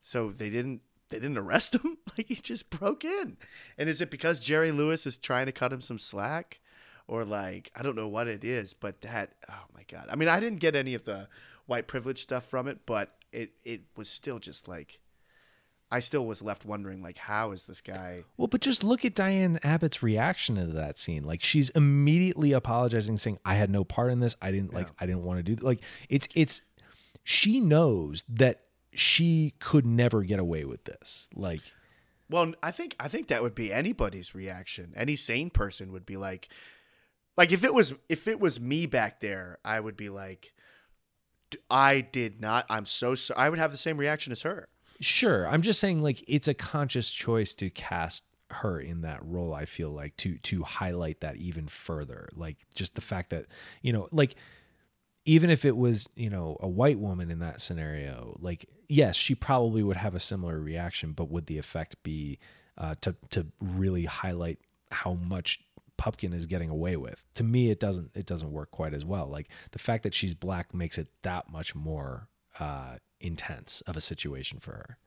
so they didn't they didn't arrest him? Like he just broke in, and is it because Jerry Lewis is trying to cut him some slack, or like I don't know what it is, but that oh my god, I mean I didn't get any of the white privilege stuff from it, but it it was still just like. I still was left wondering, like, how is this guy? Well, but just look at Diahnne Abbott's reaction to that scene. Like she's immediately apologizing, saying, "I had no part in this. I didn't like. I didn't want to do th-. like." It's it's. She knows that she could never get away with this. Like, Well, I think I think that would be anybody's reaction. Any sane person would be like, like if it was if it was me back there, I would be like, I did not. I'm so. so I would have the same reaction as her. Sure, I'm just saying, like, it's a conscious choice to cast her in that role. I feel like to to highlight that even further. Like, just the fact that you know, like. Even if it was, you know, a white woman in that scenario, like yes, she probably would have a similar reaction, but would the effect be uh, to to really highlight how much Pupkin is getting away with? To me, it doesn't it doesn't work quite as well. Like the fact that she's black makes it that much more uh, intense of a situation for her.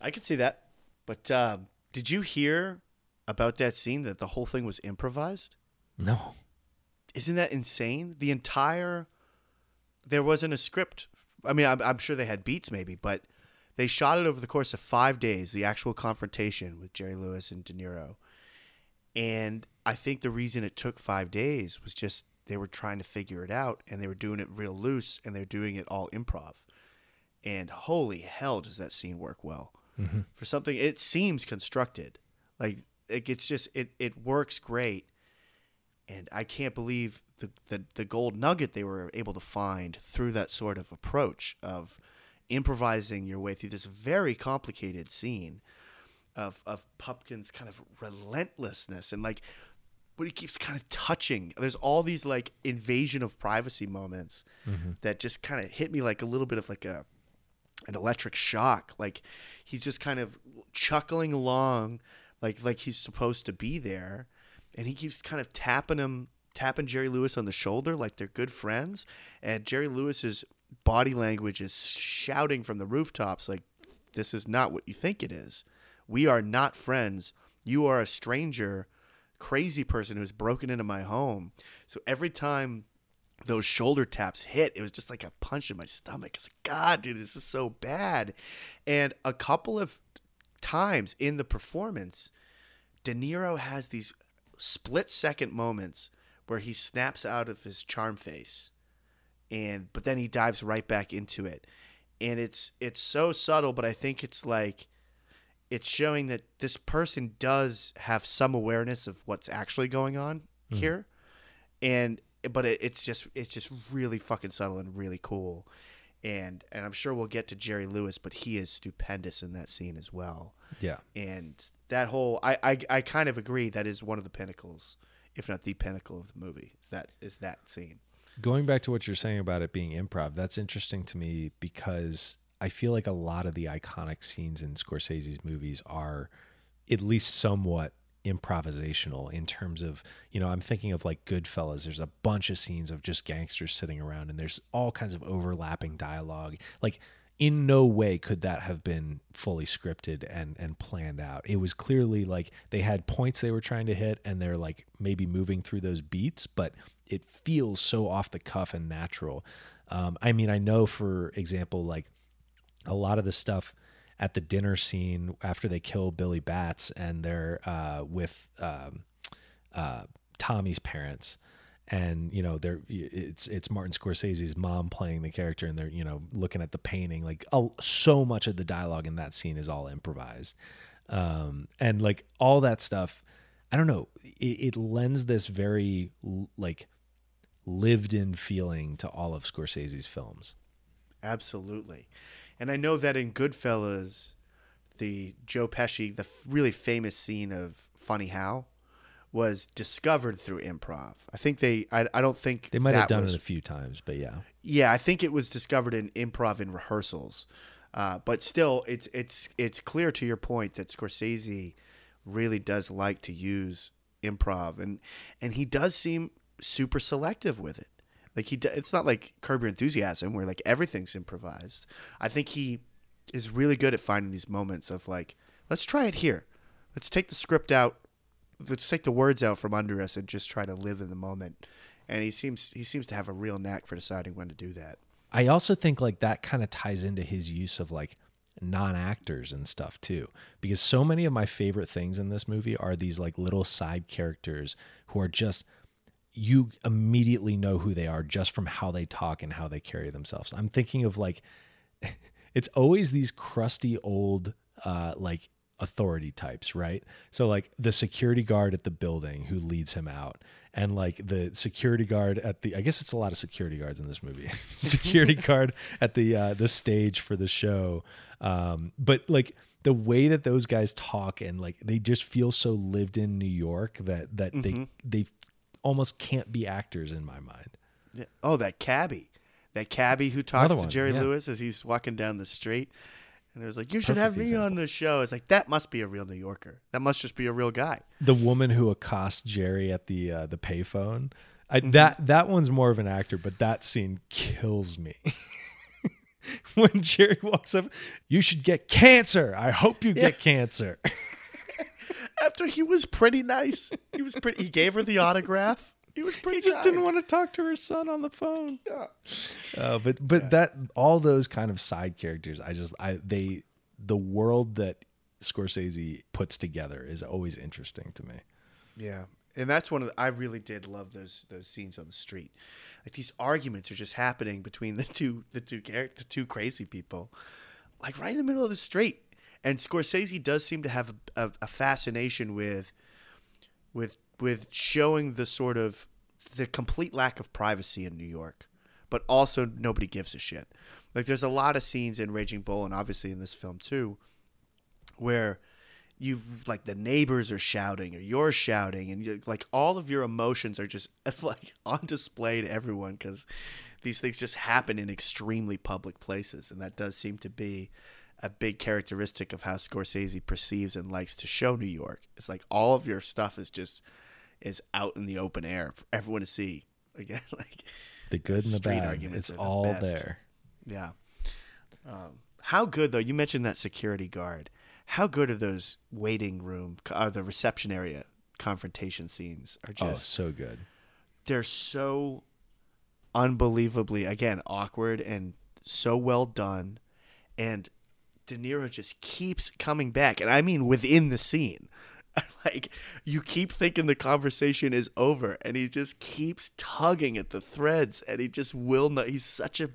I could see that. But um, did you hear about that scene that the whole thing was improvised? No, Isn't that insane? The entire there wasn't a script. I mean, I'm, I'm sure they had beats maybe, but they shot it over the course of five days. The actual confrontation with Jerry Lewis and De Niro, and I think the reason it took five days was just they were trying to figure it out, and they were doing it real loose, and they're doing it all improv. And holy hell, does that scene work well mm-hmm. for something? It seems constructed, like it, it's just it it works great and I can't believe the, the the gold nugget they were able to find through that sort of approach of improvising your way through this very complicated scene of of Pupkin's kind of relentlessness and like when he keeps kind of touching. There's all these like invasion of privacy moments mm-hmm. that just kind of hit me like a little bit of like a an electric shock. Like he's just kind of chuckling along, like like he's supposed to be there, and he keeps kind of tapping him, tapping Jerry Lewis on the shoulder like they're good friends. And Jerry Lewis's body language is shouting from the rooftops like, "This is not what you think it is. We are not friends. You are a stranger." Crazy person who's broken into my home. So every time those shoulder taps hit, it was just like a punch in my stomach. It's like, God, dude, this is so bad. And a couple of times in the performance, De Niro has these split second moments where he snaps out of his charm face and but then he dives right back into it. And it's it's so subtle, but I think it's like it's showing that this person does have some awareness of what's actually going on hmm. here. And but it, it's just it's just really fucking subtle and really cool. And and i'm sure we'll get to jerry lewis but he is stupendous in that scene as well. Yeah, and that whole i i, I kind of agree that is one of the pinnacles if not the pinnacle of the movie is that is that scene. Going back to what you're saying about it being improv, that's interesting to me because I feel like a lot of the iconic scenes in Scorsese's movies are at least somewhat improvisational in terms of, you know, I'm thinking of like Goodfellas. There's a bunch of scenes of just gangsters sitting around and there's all kinds of overlapping dialogue. Like in no way could that have been fully scripted and and planned out. It was clearly like they had points they were trying to hit and they're like maybe moving through those beats, but it feels so off the cuff and natural. Um, I mean, I know for example, like a lot of the stuff at the dinner scene after they kill Billy Batts and they're uh, with um, uh, Tommy's parents. And you know they're it's it's Martin Scorsese's mom playing the character and they're you know looking at the painting like oh, so much of the dialogue in that scene is all improvised. Um, and like all that stuff I don't know it, it lends this very like lived in feeling to all of Scorsese's films. Absolutely. And I know that in Goodfellas, the Joe Pesci, the really famous scene of Funny How, was discovered through improv. I think they, I, I don't think they might have done was, it a few times but yeah Yeah, I think it was discovered in improv in rehearsals. Uh, but still, it's it's it's clear to your point that Scorsese really does like to use improv, and and he does seem super selective with it. Like he, it's not like Curb Your Enthusiasm where like everything's improvised. I think he is really good at finding these moments of like, let's try it here. Let's take the script out. Let's take the words out from under us and just try to live in the moment. And he seems he seems to have a real knack for deciding when to do that. I also think like that kind of ties into his use of like non-actors and stuff too because so many of my favorite things in this movie are these like little side characters who are just you immediately know who they are just from how they talk and how they carry themselves. I'm thinking of like it's always these crusty old uh like authority types, right? So like the security guard at the building who leads him out and like the security guard at the I guess it's a lot of security guards in this movie. security guard at the uh the stage for the show. Um but like the way that those guys talk and like they just feel so lived in New York that that they they almost can't be actors in my mind. Yeah. Oh, that cabbie, that cabbie who talks to Jerry yeah. Lewis as he's walking down the street, and it was like, "You should have Perfect me on the show." It's like that must be a real New Yorker. That must just be a real guy. The woman who accosts Jerry at the uh, the payphone. I, That that one's more of an actor, but that scene kills me. when Jerry walks up, you should get cancer. I hope you get cancer. After he was pretty nice, he was pretty. He gave her the autograph. He was pretty. He just kind. didn't want to talk to her son on the phone. Uh, but but that all those kind of side characters, I just I they the world that Scorsese puts together is always interesting to me. Yeah, and that's one of the, I really did love those those scenes on the street. Like these arguments are just happening between the two the two char- the two crazy people, like right in the middle of the street. And Scorsese does seem to have a, a, a fascination with with with showing the sort of the complete lack of privacy in New York, but also nobody gives a shit. Like there's a lot of scenes in Raging Bull and obviously in this film too, where you like the neighbors are shouting or you're shouting and you like all of your emotions are just like on display to everyone because these things just happen in extremely public places and that does seem to be a big characteristic of how Scorsese perceives and likes to show New York. It's like all of your stuff is just is out in the open air for everyone to see. Again, like The good and the Street bad, arguments it's are the all best. there. yeah. Um, how good though? You mentioned that security guard. How good are those waiting room, are the reception area confrontation scenes? Are Oh, just so good. they're so unbelievably again awkward and so well done, and De Niro just keeps coming back, and I mean within the scene. like you keep thinking the conversation is over, and he just keeps tugging at the threads, and he just will not. He's such a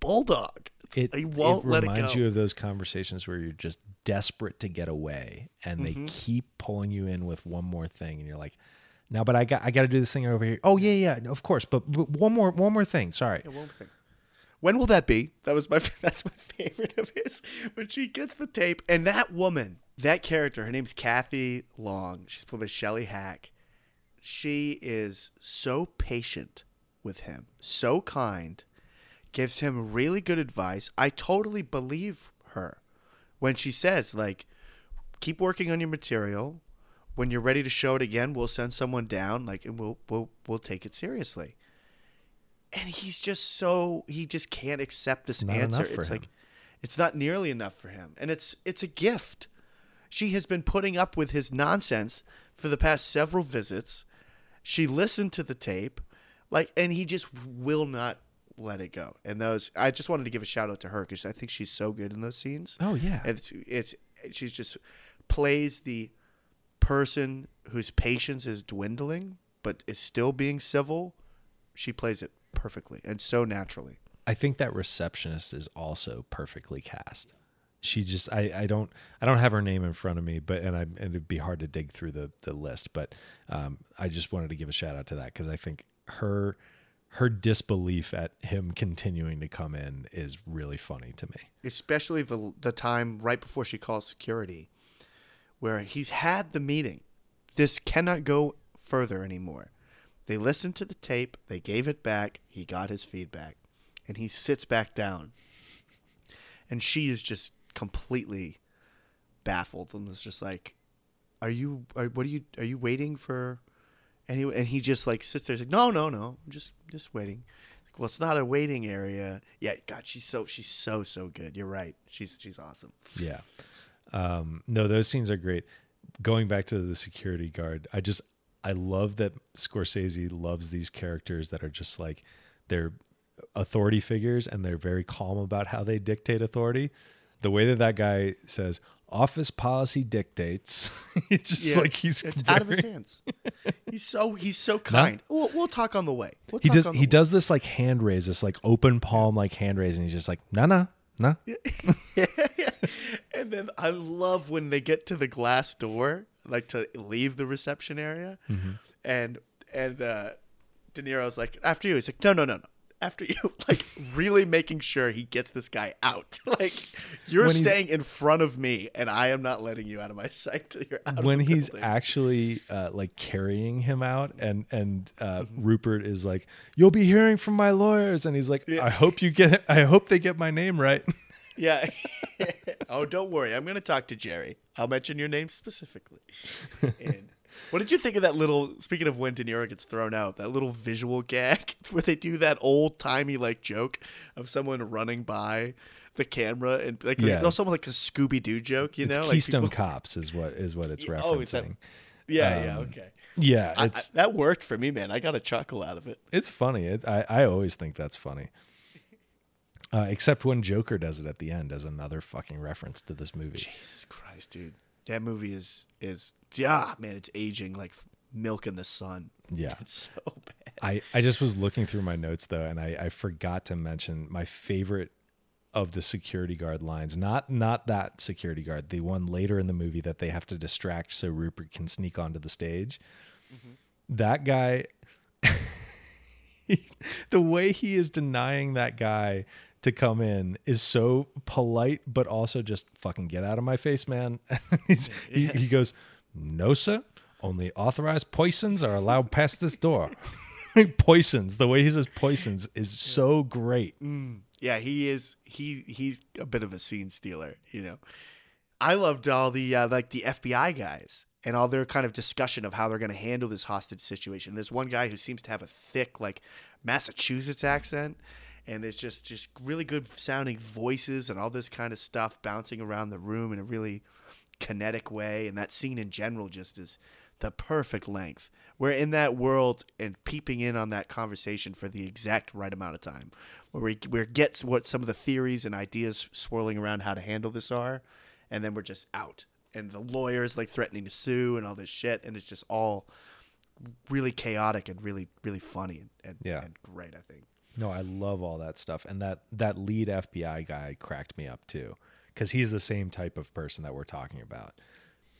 bulldog. It, he won't it let it reminds go. you of those conversations where you're just desperate to get away and Mm-hmm. they keep pulling you in with one more thing and you're like no but i got i got to do this thing over here oh yeah yeah of course but, but one more one more thing sorry Yeah, one more thing. When will that be? That was my that's my favorite of his. When she gets the tape, and that woman, that character, her name's Cathy Long. She's played by Shelley Hack. She is so patient with him, so kind, gives him really good advice. I totally believe her when she says like, "Keep working on your material. When you're ready to show it again, we'll send someone down. Like, and we'll we'll we'll take it seriously." And he's just so he just can't accept this Not answer. It's him. like It's not nearly enough for him, and it's it's a gift. She has been putting up with his nonsense for the past several visits. She listened to the tape, like, and he just will not let it go. And those, I just wanted to give a shout out to her because I think she's so good in those scenes. Oh, yeah. it's it's she's just plays the person whose patience is dwindling, but is still being civil. She plays it perfectly and so naturally. I think that receptionist is also perfectly cast. She just I, I don't I don't have her name in front of me, but and I and it'd be hard to dig through the the list, but um, I just wanted to give a shout out to that because I think her her disbelief at him continuing to come in is really funny to me. especially the the time right before she calls security, where he's had the meeting. This cannot go further anymore. They listened to the tape, they gave it back, he got his feedback, and he sits back down. And she is just completely baffled and was just like, "Are you? Are, what are you? Are you waiting for?" And he and he just like sits there, he's like, "No, no, no, I'm just just waiting." Well, it's not a waiting area. Yeah, God, she's so she's so so good. You're right. She's she's awesome. Yeah. Um, no, those scenes are great. Going back to the security guard, I just I love that Scorsese loves these characters that are just like they're authority figures and they're very calm about how they dictate authority. The way that that guy says office policy dictates, it's just Yeah, like he's it's out of his hands. He's so he's so kind. We'll, we'll talk on the way. We'll He does he way. does this like hand raise, this like open palm like hand raise, and he's just like, nah nah nah. and then I love when they get to the glass door, like to leave the reception area, Mm-hmm. and and uh, De Niro's like, "After you." He's like, "No, no, no, no." After you, like really making sure he gets this guy out. like you're staying in front of me, and I am not letting you out of my sight till you're out. when of the he's building. actually uh, like carrying him out and and uh, Mm-hmm. Rupert is like you'll be hearing from my lawyers and he's like I hope you get I hope they get my name right Yeah. oh, don't worry. I'm going to talk to Jerry. I'll mention your name specifically. And what did you think of that little? Speaking of when De Niro gets thrown out, that little visual gag where they do that old timey like joke of someone running by the camera and like Yeah. yeah. someone like a Scooby Doo joke, you it's know? Like Keystone people- Cops is what is what it's Yeah, referencing oh, is that- Yeah, yeah, Um, okay. yeah I- I- it's that worked for me, man. I got a chuckle out of it. it's funny it, I I always think that's funny uh, except when Joker does it at the end as another fucking reference to this movie Jesus Christ, dude. That movie is is yeah, man. It's aging like milk in the sun. yeah It's so bad. I, I just was looking through my notes though, and I, I forgot to mention my favorite of the security guard lines. Not not that security guard, the one later in the movie that they have to distract so Rupert can sneak onto the stage. That guy, the way he is denying that guy to come in is so polite, but also just fucking get out of my face, man. He's, he, he goes, no, sir. Only authorized poisons are allowed past this door. poisons. The way he says poisons is so great. Yeah, he is. He he's a bit of a scene stealer, you know. I loved all the uh, like the FBI guys and all their kind of discussion of how they're going to handle this hostage situation. There's one guy who seems to have a thick like Massachusetts accent, and it's just just really good sounding voices and all this kind of stuff bouncing around the room in a really kinetic way. And that scene in general just is the perfect length. We're in that world and peeping in on that conversation for the exact right amount of time, where we we get what some of the theories and ideas swirling around how to handle this are, and then we're just out. And the lawyers like threatening to sue and all this shit, and it's just all really chaotic and really really funny and, and, Yeah. and great. I think. No, I love all that stuff. And that that lead FBI guy cracked me up too. Because he's the same type of person that we're talking about.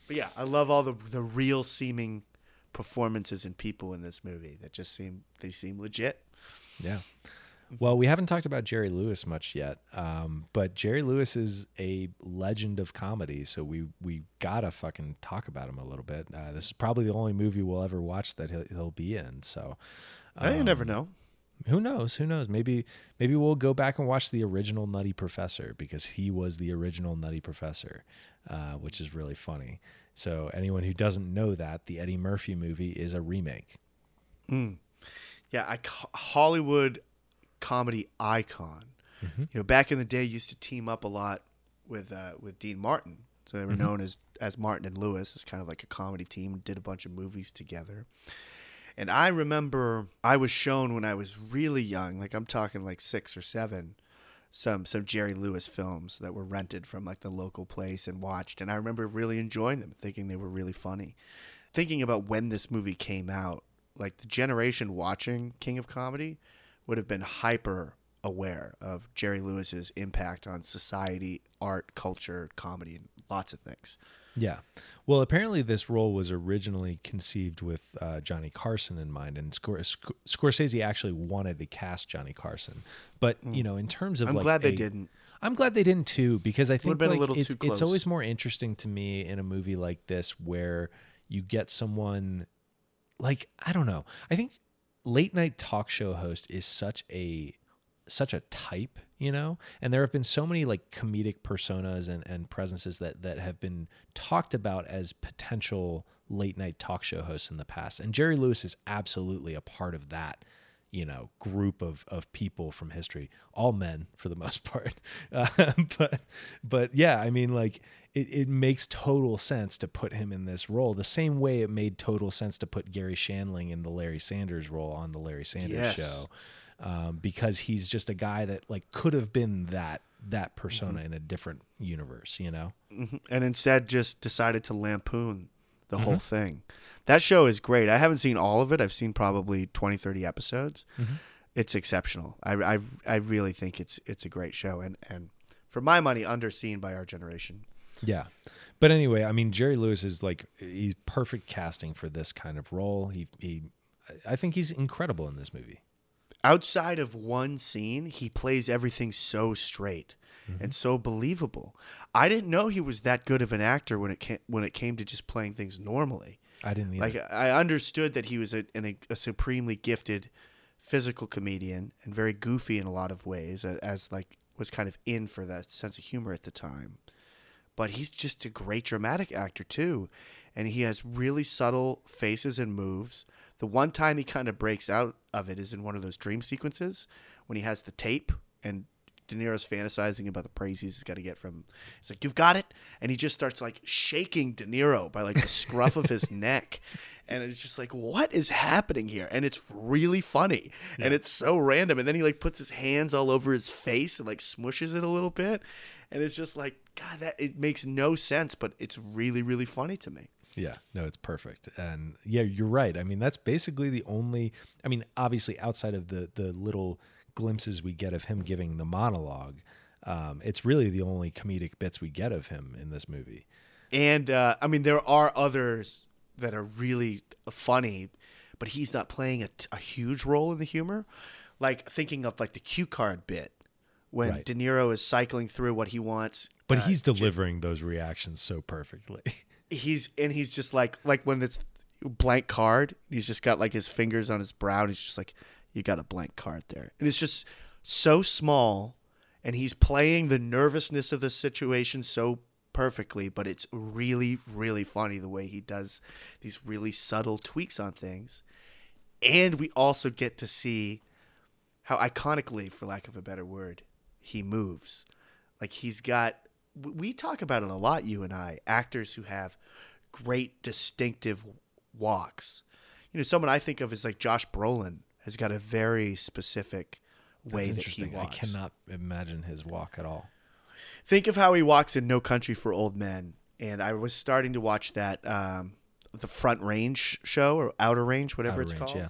But yeah, I love all the the real seeming performances and people in this movie that just seem they seem legit. Yeah. Well, we haven't talked about Jerry Lewis much yet, um, but Jerry Lewis is a legend of comedy, so we we gotta fucking talk about him a little bit. Uh, this is probably the only movie we'll ever watch that he'll, he'll be in. So I you never know. Who knows? Who knows? Maybe maybe we'll go back and watch the original Nutty Professor because he was the original Nutty Professor, uh, which is really funny. So anyone who doesn't know that, the Eddie Murphy movie is a remake. Yeah, I Hollywood comedy icon You know, back in the day, used to team up a lot with uh, with Dean Martin. So they were known as as Martin and Lewis. It's kind of like a comedy team. Did a bunch of movies together. And I remember I was shown when I was really young, like I'm talking like six or seven, some some Jerry Lewis films that were rented from like the local place and watched. And I remember really enjoying them, thinking they were really funny. Thinking about when this movie came out, like the generation watching King of Comedy would have been hyper aware of Jerry Lewis's impact on society, art, culture, comedy, and lots of things. Yeah. Well, apparently this role was originally conceived with uh, Johnny Carson in mind, and Scor- Sc- Scorsese actually wanted to cast Johnny Carson. But you know, in terms of Mm. I'm like glad they a- didn't. I'm glad they didn't too, because I think like, it's, it's always more interesting to me in a movie like this where you get someone like I don't know. I think late night talk show host is such a such a type, you know? And there have been so many like comedic personas and, and presences that that have been talked about as potential late night talk show hosts in the past. And Jerry Lewis is absolutely a part of that, you know, group of of people from history, all men for the most part. Uh, but but yeah, I mean like it, it makes total sense to put him in this role the same way it made total sense to put Garry Shandling in the Larry Sanders role on the Larry Sanders Yes. show um, because he's just a guy that like could have been that that persona Mm-hmm. in a different universe, you know? and instead just decided to lampoon the Mm-hmm. whole thing. That show is great. I haven't seen all of it. I've seen probably 20, 30 episodes. Mm-hmm. It's exceptional. I, I, I really think it's it's a great show and, and for my money, underseen by our generation. Yeah. But anyway, I mean, Jerry Lewis is like he's perfect casting for this kind of role. He he, I think he's incredible in this movie. Outside of one scene, he plays everything so straight Mm-hmm. and so believable. I didn't know he was that good of an actor when it came, when it came to just playing things normally. I didn't either. Like I understood that he was a, an, a supremely gifted physical comedian and very goofy in a lot of ways, as like was kind of in for that sense of humor at the time. But he's just a great dramatic actor too, and he has really subtle faces and moves. The one time he kind of breaks out of it is in one of those dream sequences when he has the tape and De Niro's fantasizing about the praise he's got to get from. He's like, "You've got it," and he just starts like shaking De Niro by like the scruff of his neck, and it's just like, "What is happening here?" And it's really funny, and it's so random. And then he like puts his hands all over his face and like smushes it a little bit, and it's just like, God, that it makes no sense, but it's really really funny to me. Yeah, no, it's perfect. And yeah, you're right. I mean, that's basically the only I mean, obviously outside of the the little glimpses we get of him giving the monologue, um, it's really the only comedic bits we get of him in this movie. And uh, I mean, there are others that are really funny, but he's not playing a, a huge role in the humor. Like thinking of like the cue card bit when Right. De Niro is cycling through what he wants. But uh, he's delivering those reactions so perfectly. he's and he's just like like when it's blank card, he's just got like his fingers on his brow. And he's just like, you got a blank card there, and it's just so small, and he's playing the nervousness of the situation so perfectly. But it's really really funny the way he does these really subtle tweaks on things, and we also get to see how iconically, for lack of a better word, he moves. Like he's got, we talk about it a lot, you and I, actors who have great distinctive walks. You know, someone I think of is like Josh Brolin has got a very specific way That's that he walks. I cannot imagine his walk at all. Think of how he walks in No Country for Old Men. And I was starting to watch that, um, the Front Range show or Outer Range, whatever Outer it's Range, called. yeah.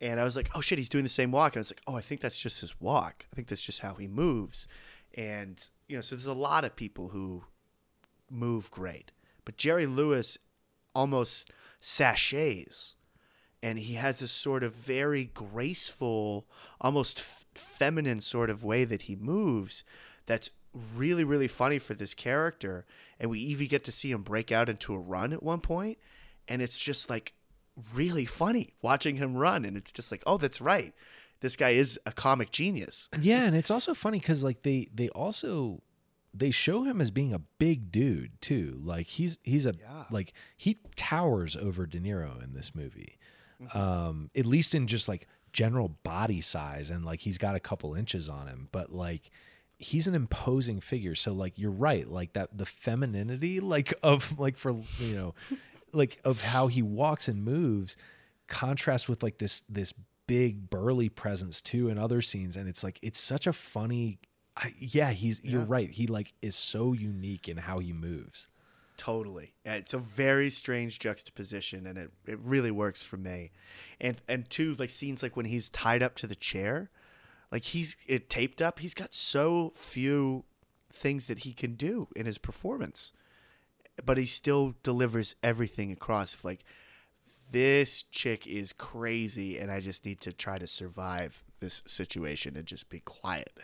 And I was like, oh shit, he's doing the same walk. And I was like, oh, I think that's just his walk. I think that's just how he moves. And, you know, so there's a lot of people who move great. But Jerry Lewis almost sashays. And he has this sort of very graceful, almost f- feminine sort of way that he moves that's really, really funny for this character. And we even get to see him break out into a run at one point, And it's just like really funny watching him run. And it's just like, oh, that's right. This guy is a comic genius. yeah, and it's also funny because like they they also they show him as being a big dude too. Like he's he's a Yeah. like he towers over De Niro in this movie. Mm-hmm. Um, at least in just like general body size and like he's got a couple inches on him, but like he's an imposing figure. So like you're right, like that the femininity like of like for you know like of how he walks and moves contrasts with like this this big burly presence too in other scenes and it's like it's such a funny I, yeah he's you're right he like is so unique in how he moves Totally. It's a very strange juxtaposition and it, it really works for me. And and two, like scenes like when he's tied up to the chair, like he's it taped up, he's got so few things that he can do in his performance. But he still delivers everything across like this chick is crazy and I just need to try to survive this situation and just be quiet.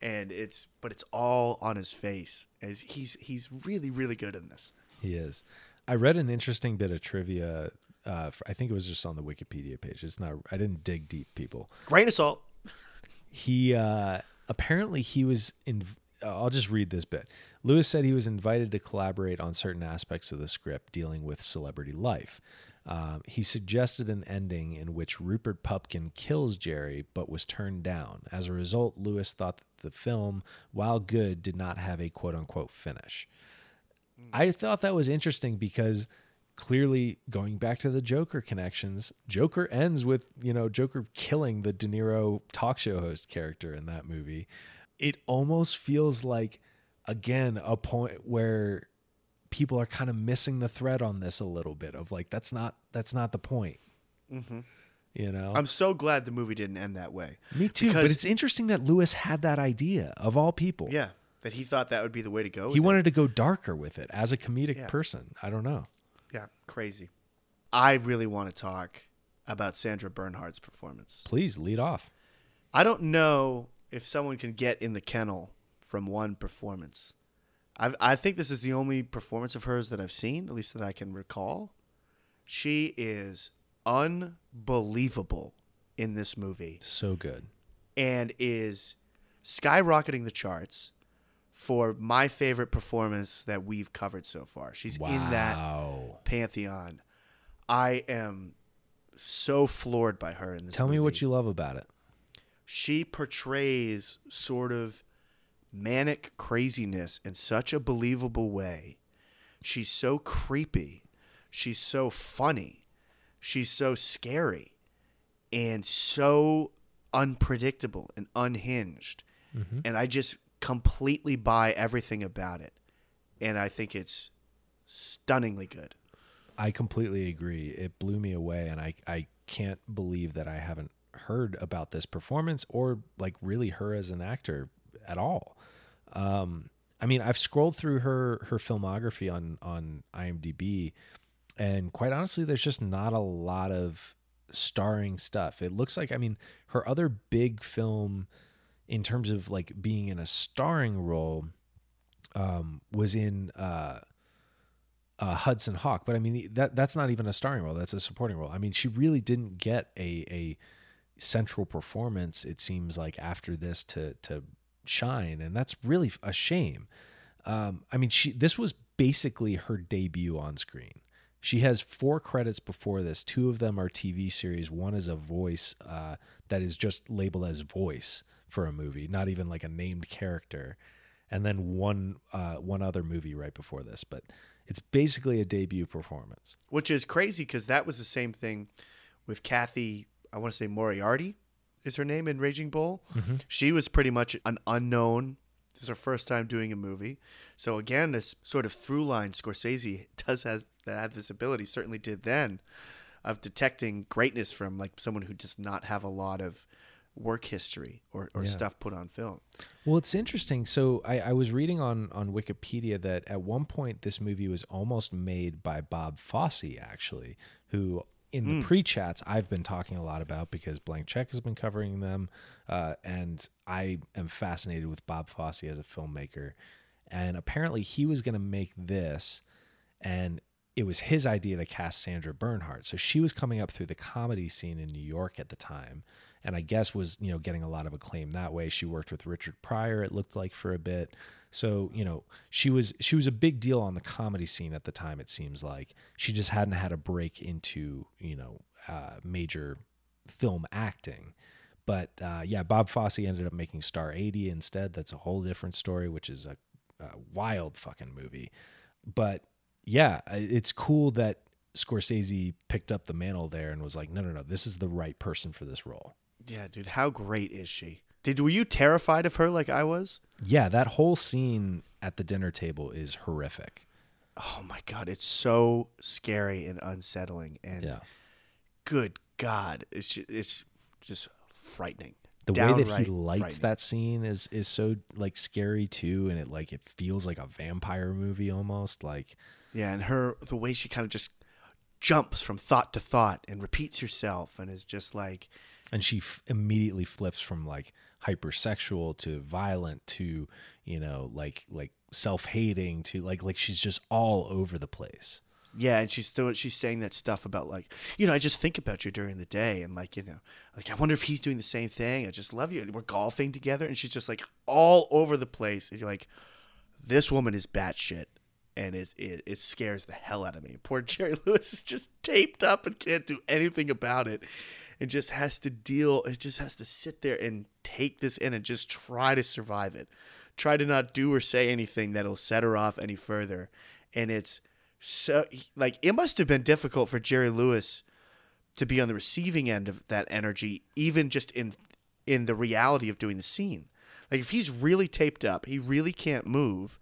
And it's but it's all on his face as he's he's really really good in this. He is. I read an interesting bit of trivia. Uh, I think it was just on the Wikipedia page. It's not. I didn't dig deep, people. Grain of salt. He uh, apparently he was in. uh, I'll just read this bit. Lewis said he was invited to collaborate on certain aspects of the script dealing with celebrity life. Um, he suggested an ending in which Rupert Pupkin kills Jerry, but was turned down. As a result, Lewis thought that the film, while good, did not have a quote unquote finish. I thought that was interesting because clearly going back to the Joker connections, Joker ends with, you know, Joker killing the De Niro talk show host character in that movie. It almost feels like again a point where people are kind of missing the thread on this a little bit of like that's not that's not the point. Mm-hmm. You know, I'm so glad the movie didn't end that way. me too. But it's interesting that Lewis had that idea of all people. Yeah, that he thought that would be the way to go. he with it. wanted to go darker with it as a comedic Yeah. person. I don't know. Yeah, crazy. I really want to talk about Sandra Bernhard's performance. Please lead off. I don't know if someone can get in the kennel from one performance. I I think this is the only performance of hers that I've seen, at least that I can recall. She is unbelievable in this movie So good. and is skyrocketing the charts for my favorite performance that we've covered so far. She's in that pantheon. I am so floored by her in this. Tell me what you love about it. She portrays sort of manic craziness in such a believable way. She's so creepy. She's so funny. She's so scary and so unpredictable and unhinged. Mm-hmm. And I just completely buy everything about it. And I think it's stunningly good. I completely agree. It blew me away, and I I can't believe that I haven't heard about this performance or like really her as an actor at all. Um, I mean, I've scrolled through her her filmography on on IMDb, and quite honestly, there's just not a lot of starring stuff. It looks like I mean her other big film in terms of like being in a starring role um, was in uh, uh, Hudson Hawk, but I mean that that's not even a starring role. That's a supporting role. I mean, she really didn't get a a central performance. It seems like after this to to shine, and that's really a shame. Um, I mean, she this was basically her debut on screen. She has four credits before this. Two of them are TV series. One is a voice uh, that is just labeled as voice for a movie, not even like a named character. And then one uh, one other movie right before this, but it's basically a debut performance. which is crazy because that was the same thing with Cathy. I want to say Moriarty is her name in Raging Bull. Mm-hmm. She was pretty much an unknown. This is her first time doing a movie, so again, this sort of through line Scorsese does has have this ability. Certainly did then of detecting greatness from like someone who does not have a lot of work history or, or Yeah. stuff put on film. Well, it's interesting. So I, I was reading on on Wikipedia that at one point this movie was almost made by Bob Fosse, actually, who in the pre chats I've been talking a lot about because Blank Check has been covering them, uh, and I am fascinated with Bob Fosse as a filmmaker. And apparently, he was going to make this, and it was his idea to cast Sandra Bernhard. So she was coming up through the comedy scene in New York at the time, and I guess was you know getting a lot of acclaim that way. She worked with Richard Pryor, it looked like for a bit. So you know she was she was a big deal on the comedy scene at the time. It seems like she just hadn't had a break into you know uh, major film acting. But uh, yeah, Bob Fosse ended up making Star 80 instead. That's a whole different story, which is a, a wild fucking movie. But yeah, it's cool that Scorsese picked up the mantle there and was like, no, no, no, this is the right person for this role. Yeah, dude, how great is she? Did were you terrified of her like I was? Yeah, that whole scene at the dinner table is horrific. Oh my god, it's so scary and unsettling and Yeah. good god, it's it's just frightening. The way that he lights that scene is is so like scary too, and it like it feels like a vampire movie almost. Like Yeah, and her the way she kind of just jumps from thought to thought and repeats herself and is just like and she f- immediately flips from like hypersexual to violent to you know like like self-hating to like like she's just all over the place Yeah, and she's still she's saying that stuff about like, you know, I just think about you during the day and like, you know, like I wonder if he's doing the same thing. I just love you. And we're golfing together and she's just like all over the place. And you're like, this woman is batshit and is it, it scares the hell out of me. Poor Jerry Lewis is just taped up and can't do anything about it. And just has to deal it just has to sit there and take this in and just try to survive it. Try to not do or say anything that'll set her off any further. And it's so like it must have been difficult for Jerry Lewis to be on the receiving end of that energy, even just in in the reality of doing the scene. Like if he's really taped up, he really can't move,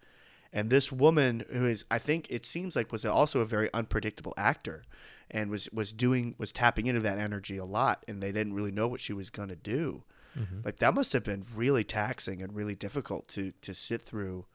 and this woman who is, I think it seems like was also a very unpredictable actor, and was was doing was tapping into that energy a lot, and they didn't really know what she was gonna do. Mm-hmm. Like that must have been really taxing and really difficult to to sit through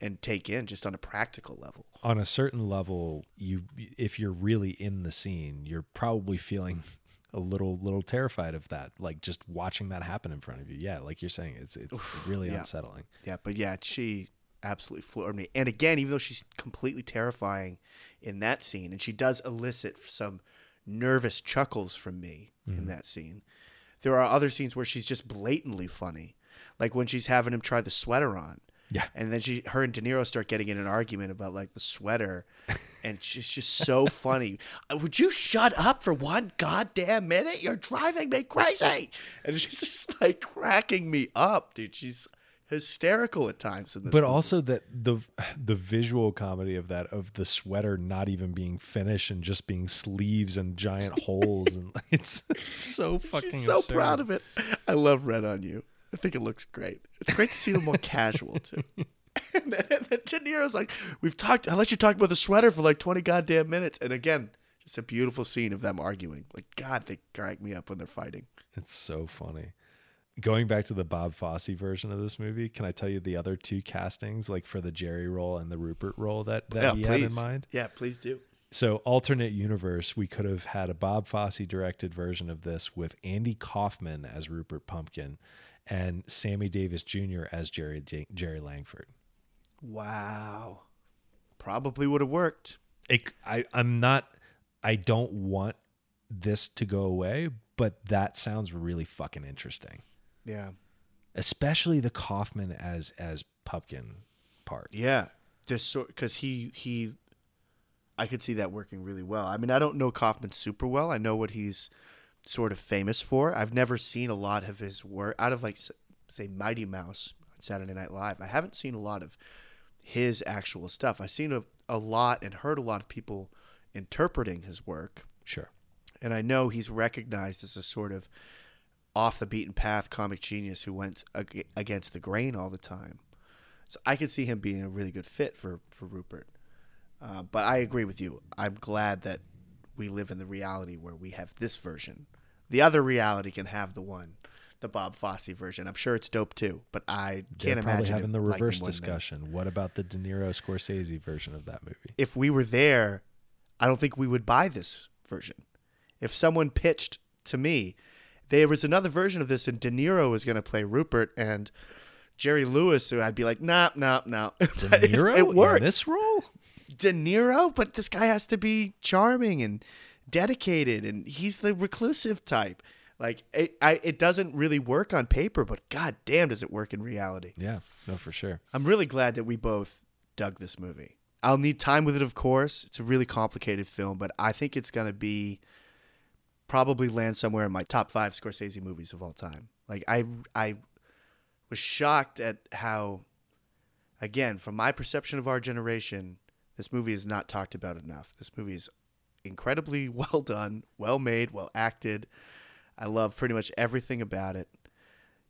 and take in just on a practical level. on a certain level you if you're really in the scene you're probably feeling a little little terrified of that like just watching that happen in front of you yeah like you're saying it's it's really yeah. unsettling Yeah, but yeah, she absolutely floored me. And again, even though she's completely terrifying in that scene, and she does elicit some nervous chuckles from me in that scene, there are other scenes where she's just blatantly funny, like when she's having him try the sweater on. Yeah. And then she, her and De Niro start getting in an argument about like the sweater, and she's just so funny. Uh, Would you shut up for one goddamn minute? You're driving me crazy, and she's just like cracking me up, dude. She's hysterical at times in this. but movie. also that the the visual comedy of that of the sweater not even being finished and just being sleeves and giant holes and it's, it's so fucking she's so absurd. proud of it. I love Red on You. I think it looks great. It's great to see them more casual too. And then, and then De Niro's like, "We've talked. I let you talk about the sweater for like twenty goddamn minutes." And again, just a beautiful scene of them arguing. Like God, they crack me up when they're fighting. It's so funny. Going back to the Bob Fosse version of this movie, can I tell you the other two castings, like for the Jerry role and the Rupert role that, that yeah, he please. had in mind? Yeah, please do. So, alternate universe, we could have had a Bob Fosse directed version of this with Andy Kaufman as Rupert Pupkin and Sammy Davis Jr. as Jerry Jerry Langford. Wow, probably would have worked. It, I, I'm not. I don't want this to go away, but that sounds really fucking interesting. Yeah, especially the Kaufman as as Pupkin part. yeah. Just so because he he, I could see that working really well. I mean, I don't know Kaufman super well. I know what he's sort of famous for. I've never seen a lot of his work out of like say Mighty Mouse on Saturday Night Live. I haven't seen a lot of his actual stuff. I've seen a, a lot and heard a lot of people interpreting his work. Sure. And I know he's recognized as a sort of off the beaten path comic genius who went ag- against the grain all the time. So I could see him being a really good fit for for Rupert. Uh, but I agree with you. I'm glad that we live in the reality where we have this version. The other reality can have the one, the Bob Fosse version. I'm sure it's dope too, but I They're can't imagine having the reverse more than that. discussion. What about the De Niro Scorsese version of that movie? if we were there, I don't think we would buy this version. If someone pitched to me, there was another version of this, and De Niro was going to play Rupert and Jerry Lewis, who I'd be like, nah, nah, nah. De But it- Niro it, works. in this role? De Niro, but this guy has to be charming and dedicated, and he's the reclusive type. Like it, I, it doesn't really work on paper, but god damn, does it work in reality. Yeah, no, for sure. I'm really glad that we both dug this movie. I'll need time with it, of course. It's a really complicated film, but I think it's going to be probably land somewhere in my top five Scorsese movies of all time. Like I, I was shocked at how, again, from my perception of our generation, this movie is not talked about enough. This movie is incredibly well done, well made, well acted. I love pretty much everything about it.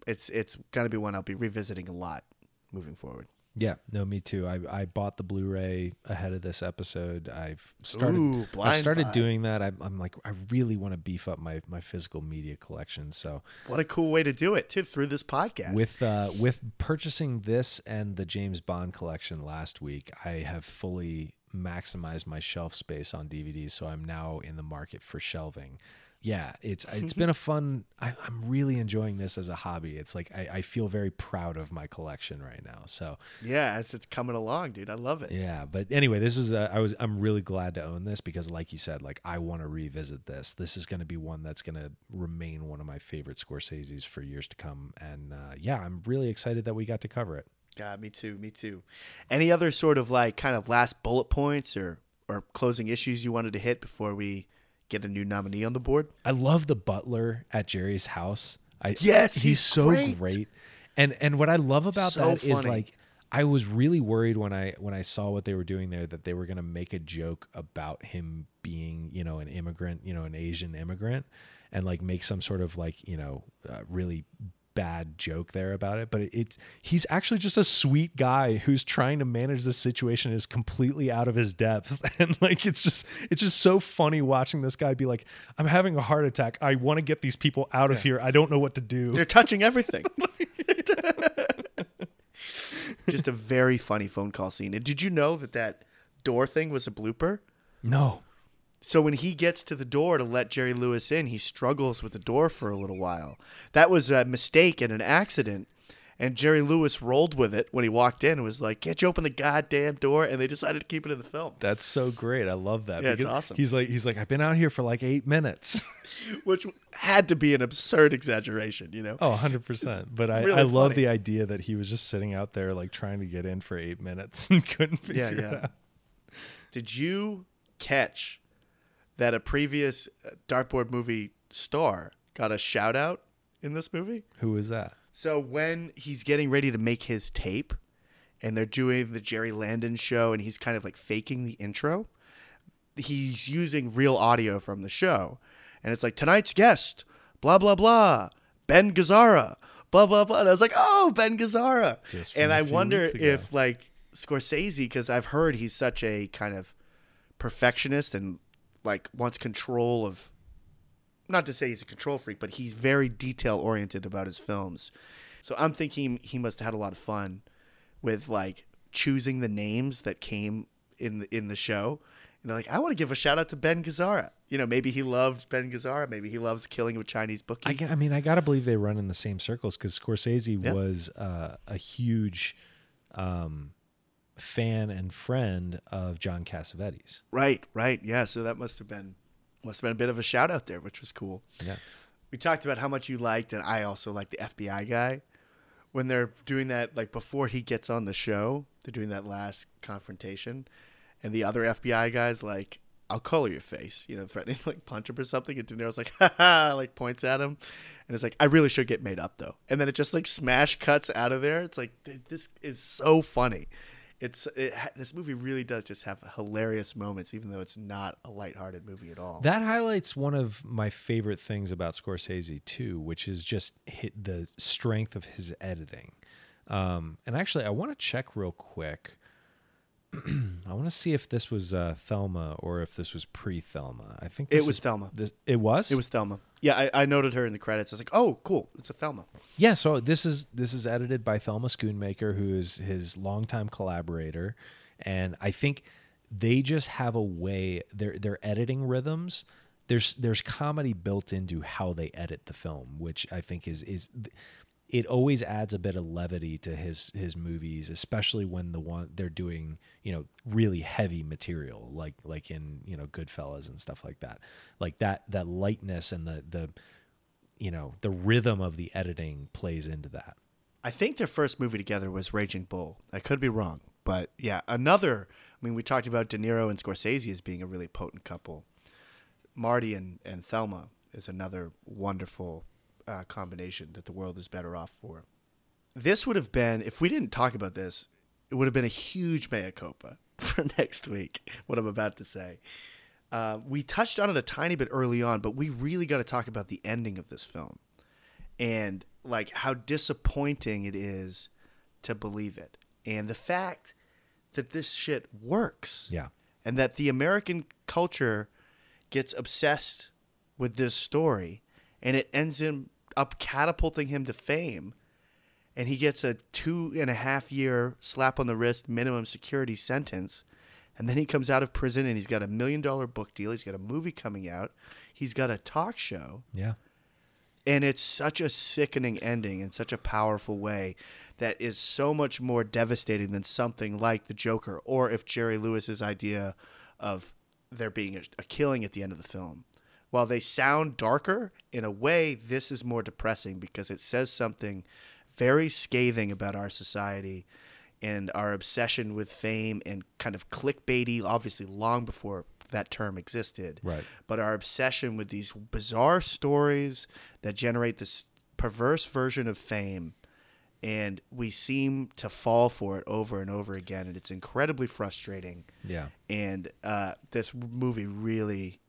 It's it's gonna be one I'll be revisiting a lot moving forward. Yeah, no, me too. I I bought the Blu-ray ahead of this episode. I've started Ooh, I've started buy. doing that. I'm, I'm like I really want to beef up my my physical media collection. So What a cool way to do it too through this podcast. with uh, with purchasing this and the James Bond collection last week, I have fully maximized my shelf space on DVDs. So I'm now in the market for shelving. Yeah, it's it's been a fun. I, I'm really enjoying this as a hobby. It's like I, I feel very proud of my collection right now. So yeah, as it's coming along, dude, I love it. yeah, but anyway, this is a, I was I'm really glad to own this because, like you said, like I want to revisit this. This is going to be one that's going to remain one of my favorite Scorsese's for years to come. And uh, yeah, I'm really excited that we got to cover it. God, me too, me too. Any other sort of like kind of last bullet points or or closing issues you wanted to hit before we get a new nominee on the board? I love the butler at Jerry's house. I, Yes, he's, he's so great. great. And and what I love about So that is funny. like I was really worried when I when I saw what they were doing there that they were going to make a joke about him being, you know, an immigrant, you know, an Asian immigrant and like make some sort of like, you know, uh, really bad joke there about it, but it's he's actually just a sweet guy who's trying to manage this situation is completely out of his depth and like it's just it's just so funny watching this guy be like I'm having a heart attack. I want to get these people out of here. I don't know what to do. They're touching everything. Just a very funny phone call scene. And did you know that that door thing was a blooper? No. So when he gets to the door to let Jerry Lewis in, he struggles with the door for a little while. That was a mistake and an accident. And Jerry Lewis rolled with it when he walked in and was like, Can't you open the goddamn door? And they decided to keep it in the film. That's so great. I love that. Yeah, it's awesome. He's like he's like I've been out here for like 8 minutes. Which had to be an absurd exaggeration, you know? Oh, 100%. But I, really I love the idea that he was just sitting out there like trying to get in for 8 minutes and couldn't figure Yeah, it out. Did you catch that a previous uh, dartboard movie star got a shout out in this movie? Who was that? So when he's getting ready to make his tape and they're doing the Jerry Landon show and he's kind of like faking the intro, he's using real audio from the show. And it's like tonight's guest, blah blah blah, Ben Gazzara, blah blah blah. And I was like, "Oh, Ben Gazzara." And I wonder if like Scorsese because I've heard he's such a kind of perfectionist and like wants control of not to say he's a control freak, but he's very detail oriented about his films. So I'm thinking he must have had a lot of fun with like choosing the names that came in the in the show. And they're like, I want to give a shout out to Ben Gazzara. You know, maybe he loved Ben Gazzara. Maybe he loves Killing of a Chinese Bookie. I, I mean, I got to believe they run in the same circles because Scorsese Yeah. was uh, a huge um, fan and friend of John Cassavetes. right, right, yeah. So that must have been must have been a bit of a shout out there, which was cool. Yeah. we talked about how much you liked, and I also like the FBI guy. When they're doing that, like before he gets on the show, they're doing that last confrontation, and the other FBI guy's like, "I'll color your face," you know, threatening to like punch him or something. And De Niro's like, "Ha ha!" like points at him, and it's like, "I really should get made up though." And then it just like smash cuts out of there. It's like this is so funny. It's it, this movie really does just have hilarious moments, even though it's not a lighthearted movie at all. That highlights one of my favorite things about Scorsese too, which is just hit the strength of his editing. Um, and actually, I want to check real quick. I want to see if this was uh, Thelma or if this was pre-Thelma. I think It was is- Thelma. This, it was. It was Thelma. Yeah, I, I noted her in the credits. I was like, oh, cool. It's a Thelma. Yeah, so this is this is edited by Thelma Schoonmaker, who is his longtime collaborator, and I think they just have a way their their editing rhythms. There's there's comedy built into how they edit the film, which I think is is it always adds a bit of levity to his his movies, especially when the one they're doing you know really heavy material like like in you know Goodfellas and stuff like that. Like that that lightness and the the you know the rhythm of the editing plays into that. I think their first movie together was Raging Bull. I could be wrong, but yeah, another. I mean, we talked about De Niro and Scorsese as being a really potent couple. Marty and, and Thelma is another wonderful uh, combination that the world is better off for. This would have been if we didn't talk about this, it would have been a huge mea culpa for next week. What I'm about to say. Uh, we touched on it a tiny bit early on, but we really got to talk about the ending of this film and like how disappointing it is to believe it, and the fact that this shit works Yeah. and that the American culture gets obsessed with this story and it ends him up catapulting him to fame and he gets a two and a half year slap on the wrist minimum security sentence and then he comes out of prison and he's got a million dollar book deal he's got a movie coming out he's got a talk show Yeah. and it's such a sickening ending in such a powerful way that is so much more devastating than something like the Joker or if Jerry Lewis's idea of there being a, a killing at the end of the film. While they sound darker, in a way, this is more depressing because it says something very scathing about our society and our obsession with fame and kind of clickbaity, obviously, long before that term existed Right. but our obsession with these bizarre stories that generate this perverse version of fame and we seem to fall for it over and over again and it's incredibly frustrating Yeah. and uh, this movie really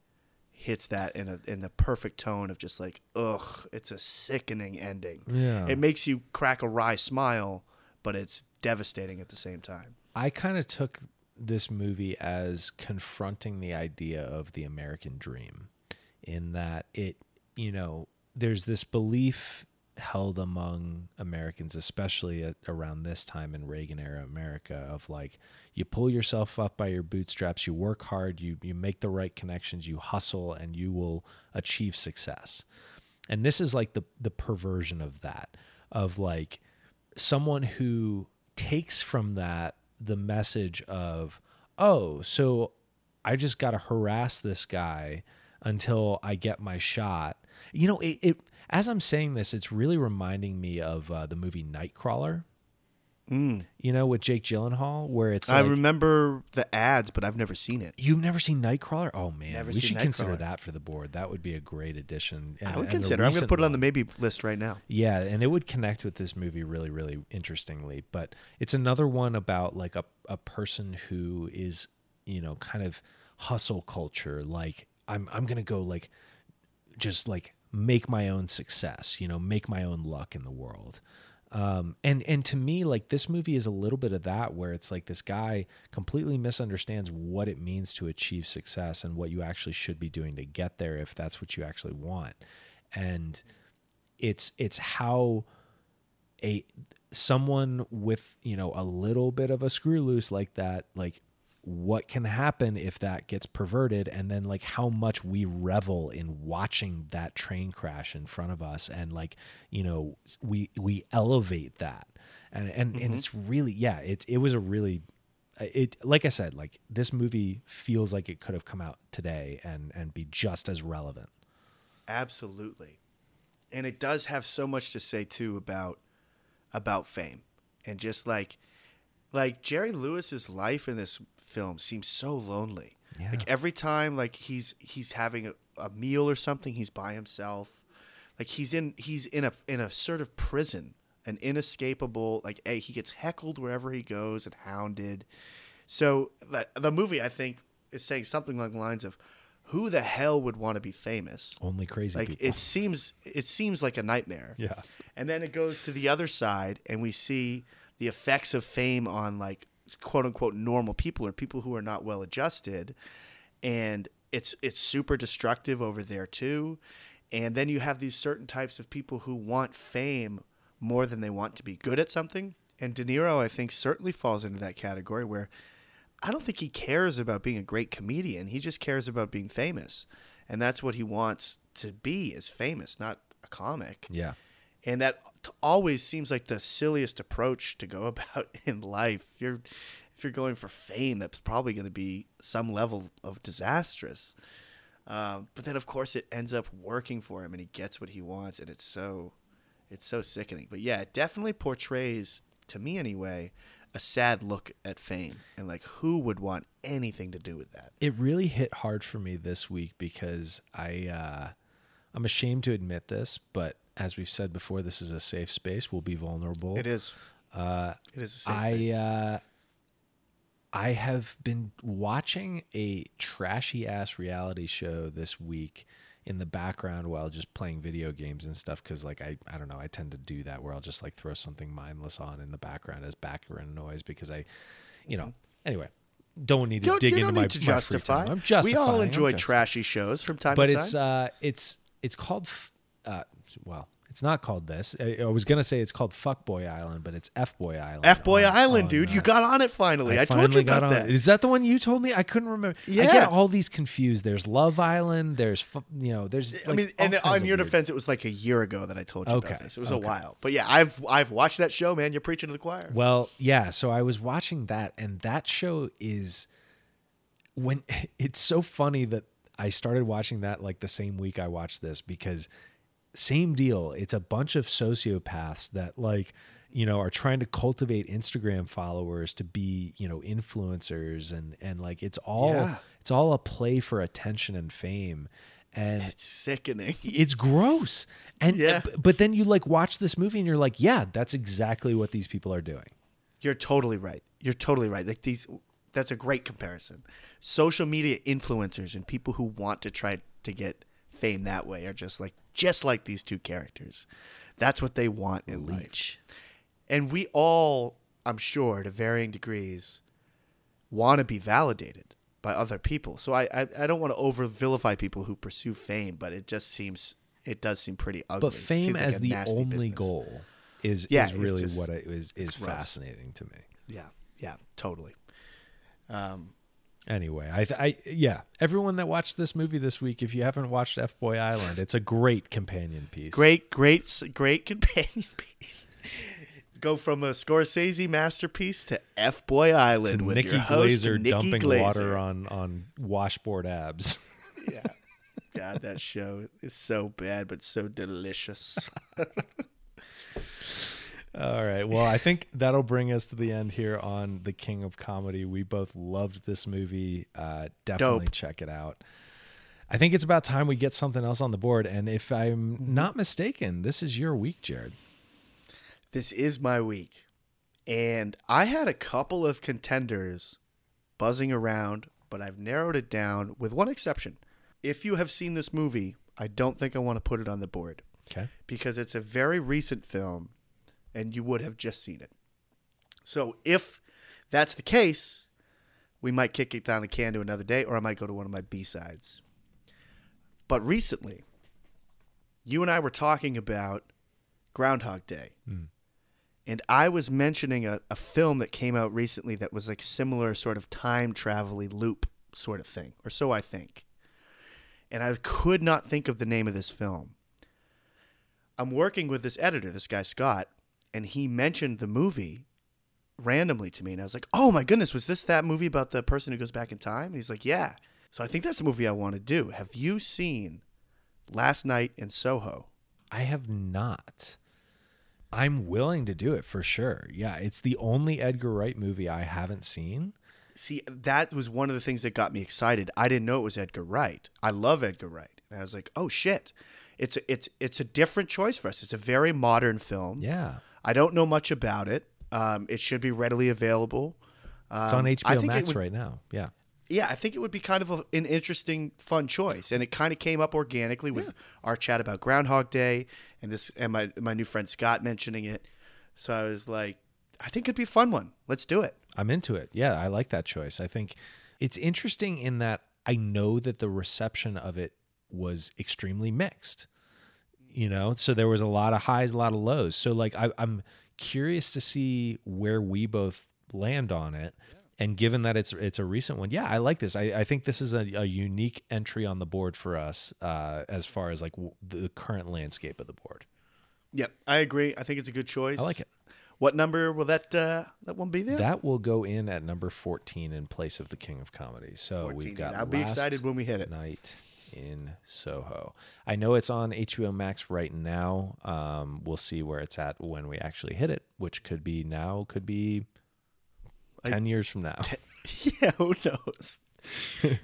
hits that in a in the perfect tone of just like ugh it's a sickening ending Yeah. it makes you crack a wry smile but it's devastating at the same time I kind of took this movie as confronting the idea of the American dream in that it, you know, there's this belief held among Americans, especially at, around this time in Reagan era America, of like you pull yourself up by your bootstraps, you work hard, you you make the right connections, you hustle, and you will achieve success. And this is like the the perversion of that, of like someone who takes from that the message of, oh, so I just got to harass this guy until I get my shot. You know, it, it as I'm saying this, it's really reminding me of uh, the movie Nightcrawler. You know, with Jake Gyllenhaal, where it's i remember the ads but i've never seen it You've never seen Nightcrawler? Oh man, Never we should consider that for the board. That would be a great addition. And- I would consider. I'm going to put it on the maybe list right now Yeah, and it would connect with this movie really, really interestingly. But it's another one about like a, a person who is, you know, kind of hustle culture. Like I'm I'm gonna go like just like make my own success, you know, make my own luck in the world. Um, and and to me, like this movie is a little bit of that, where it's like this guy completely misunderstands what it means to achieve success and what you actually should be doing to get there, if that's what you actually want. And it's it's how a someone with you know a little bit of a screw loose like that like what can happen if that gets perverted and then like how much we revel in watching that train crash in front of us and like you know we we elevate that and and, and mm-hmm. it's really yeah it it was a really uh, it like i said like this movie feels like it could have come out today and and be just as relevant Absolutely. And it does have so much to say too about about fame. And just like like Jerry Lewis's life in this film seems so lonely. Yeah. Like every time like he's he's having a, a meal or something, he's by himself. Like he's in he's in a in a sort of prison, an inescapable like a, he gets heckled wherever he goes and hounded. So the, the movie I think is saying something along the lines of who the hell would want to be famous? only crazy like people it seems it seems like a nightmare Yeah. and then it goes to the other side and we see the effects of fame on like quote unquote normal people or people who are not well adjusted and it's it's super destructive over there too and then you have these certain types of people who want fame more than they want to be good at something and De Niro I think certainly falls into that category where I don't think he cares about being a great comedian. He just cares about being famous. And that's what he wants to be is famous, not a comic. yeah And that always seems like the silliest approach to go about in life. If you're if you're going for fame, that's probably going to be some level of disastrous. Um, but then of course it ends up working for him and he gets what he wants and it's so it's so sickening. But yeah, it definitely portrays to me anyway a sad look at fame and like who would want anything to do with that. it really hit hard for me this week because I uh I'm ashamed to admit this, but as we've said before, this is a safe space. We'll be vulnerable. It is. Uh, It is a safe I space. uh, I have been watching a trashy ass reality show this week in the background while just playing video games and stuff because like I I don't know I tend to do that where I'll just like throw something mindless on in the background as background noise because I you know anyway don't need to Mm-hmm. You, dig you into my to my justify. I'm We all enjoy trashy shows from time but to it's time. uh it's it's called f- uh well it's not called this I, I was gonna say it's called Fuckboy Island but it's F Boy Island F Boy Island, on, dude. uh, you got on it finally. I, told finally you about that. it. Is that the one you told me? I couldn't remember. Yeah. I get all these confused. There's Love Island. There's you know. There's. I mean, and on your defense, it was like a year ago that I told you Okay, about this. It was okay. a while, but yeah, I've I've watched that show, man. You're preaching to the choir. Well, yeah. So I was watching that, and that show is when it's so funny that I started watching that like the same week I watched this because same deal. It's a bunch of sociopaths that like you know are trying to cultivate Instagram followers to be you know influencers and and like it's all Yeah. it's all a play for attention and fame and It's sickening. it's gross and Yeah. but then you like watch this movie and you're like yeah that's exactly what these people are doing You're totally right. You're totally right. Like these, that's a great comparison. Social media influencers and people who want to try to get fame that way are just like just like these two characters. That's what they want in life. And we all, I'm sure, to varying degrees, want to be validated by other people. So I, I, I don't want to over vilify people who pursue fame, but it just seems, it does seem pretty ugly. but fame like as the only business. goal is Yeah, is really just- what is is fascinating to me Yeah, yeah, totally. Um, anyway i i yeah everyone that watched this movie this week if you haven't watched f boy island it's a great companion piece great, great, great companion piece. Go from a Scorsese masterpiece to F Boy to Island with Nikki your host Glazer Nikki dumping water on on washboard abs. Yeah. God, that show is so bad but so delicious. All right. Well, I think that'll bring us to the end here on The King of Comedy. We both loved this movie. Uh, definitely Dope. check it out. I think it's about time we get something else on the board. And if I'm Mm-hmm. not mistaken, this is your week, Jared. This is my week. And I had a couple of contenders buzzing around, but I've narrowed it down with one exception. If you have seen this movie, I don't think I want to put it on the board Okay. because it's a very recent film and you would have just seen it. So if that's the case, we might kick it down the can to another day or I might go to one of my B-sides. But recently, you and I were talking about Groundhog Day. Hmm. And I was mentioning a, a film that came out recently that was like similar sort of time travel loop sort of thing, or so I think. And I could not think of the name of this film. I'm working with this editor, this guy Scott, and he mentioned the movie randomly to me. And I was like, oh my goodness, was this that movie about the person who goes back in time? And he's like, yeah. So I think that's the movie I want to do. Have you seen Last Night in Soho? I have not. I'm willing to do it for sure. Yeah. It's the only Edgar Wright movie I haven't seen. See, that was one of the things that got me excited. I didn't know it was Edgar Wright. I love Edgar Wright. And I was like, "Oh shit. It's a, it's it's a different choice for us. It's a very modern film. Yeah. I don't know much about it. Um, it should be readily available. Um, It's on I HBO think it Max would- right now. Yeah. Yeah, I think it would be kind of a, an interesting, fun choice, and it kind of came up organically with our chat about Groundhog Day, and this, and my my new friend Scott mentioning it. So I was like, I think it'd be a fun one. Let's do it. I'm into it. Yeah, I like that choice. I think it's interesting in that I know that the reception of it was extremely mixed. You know, so there was a lot of highs, a lot of lows. So like I, I'm curious to see where we both land on it. And given that it's it's a recent one, yeah, I like this. I, I think this is a, a unique entry on the board for us uh, as far as like w- the current landscape of the board. Yep, I agree. I think it's a good choice. I like it. What number will that uh, that one be there? That will go in at number 14 in place of the King of Comedy. So 14. we've got I'll be excited when we hit it. Night in Soho. I know it's on HBO Max right now. Um, we'll see where it's at when we actually hit it, which could be now, could be 10 years from now. yeah, who knows?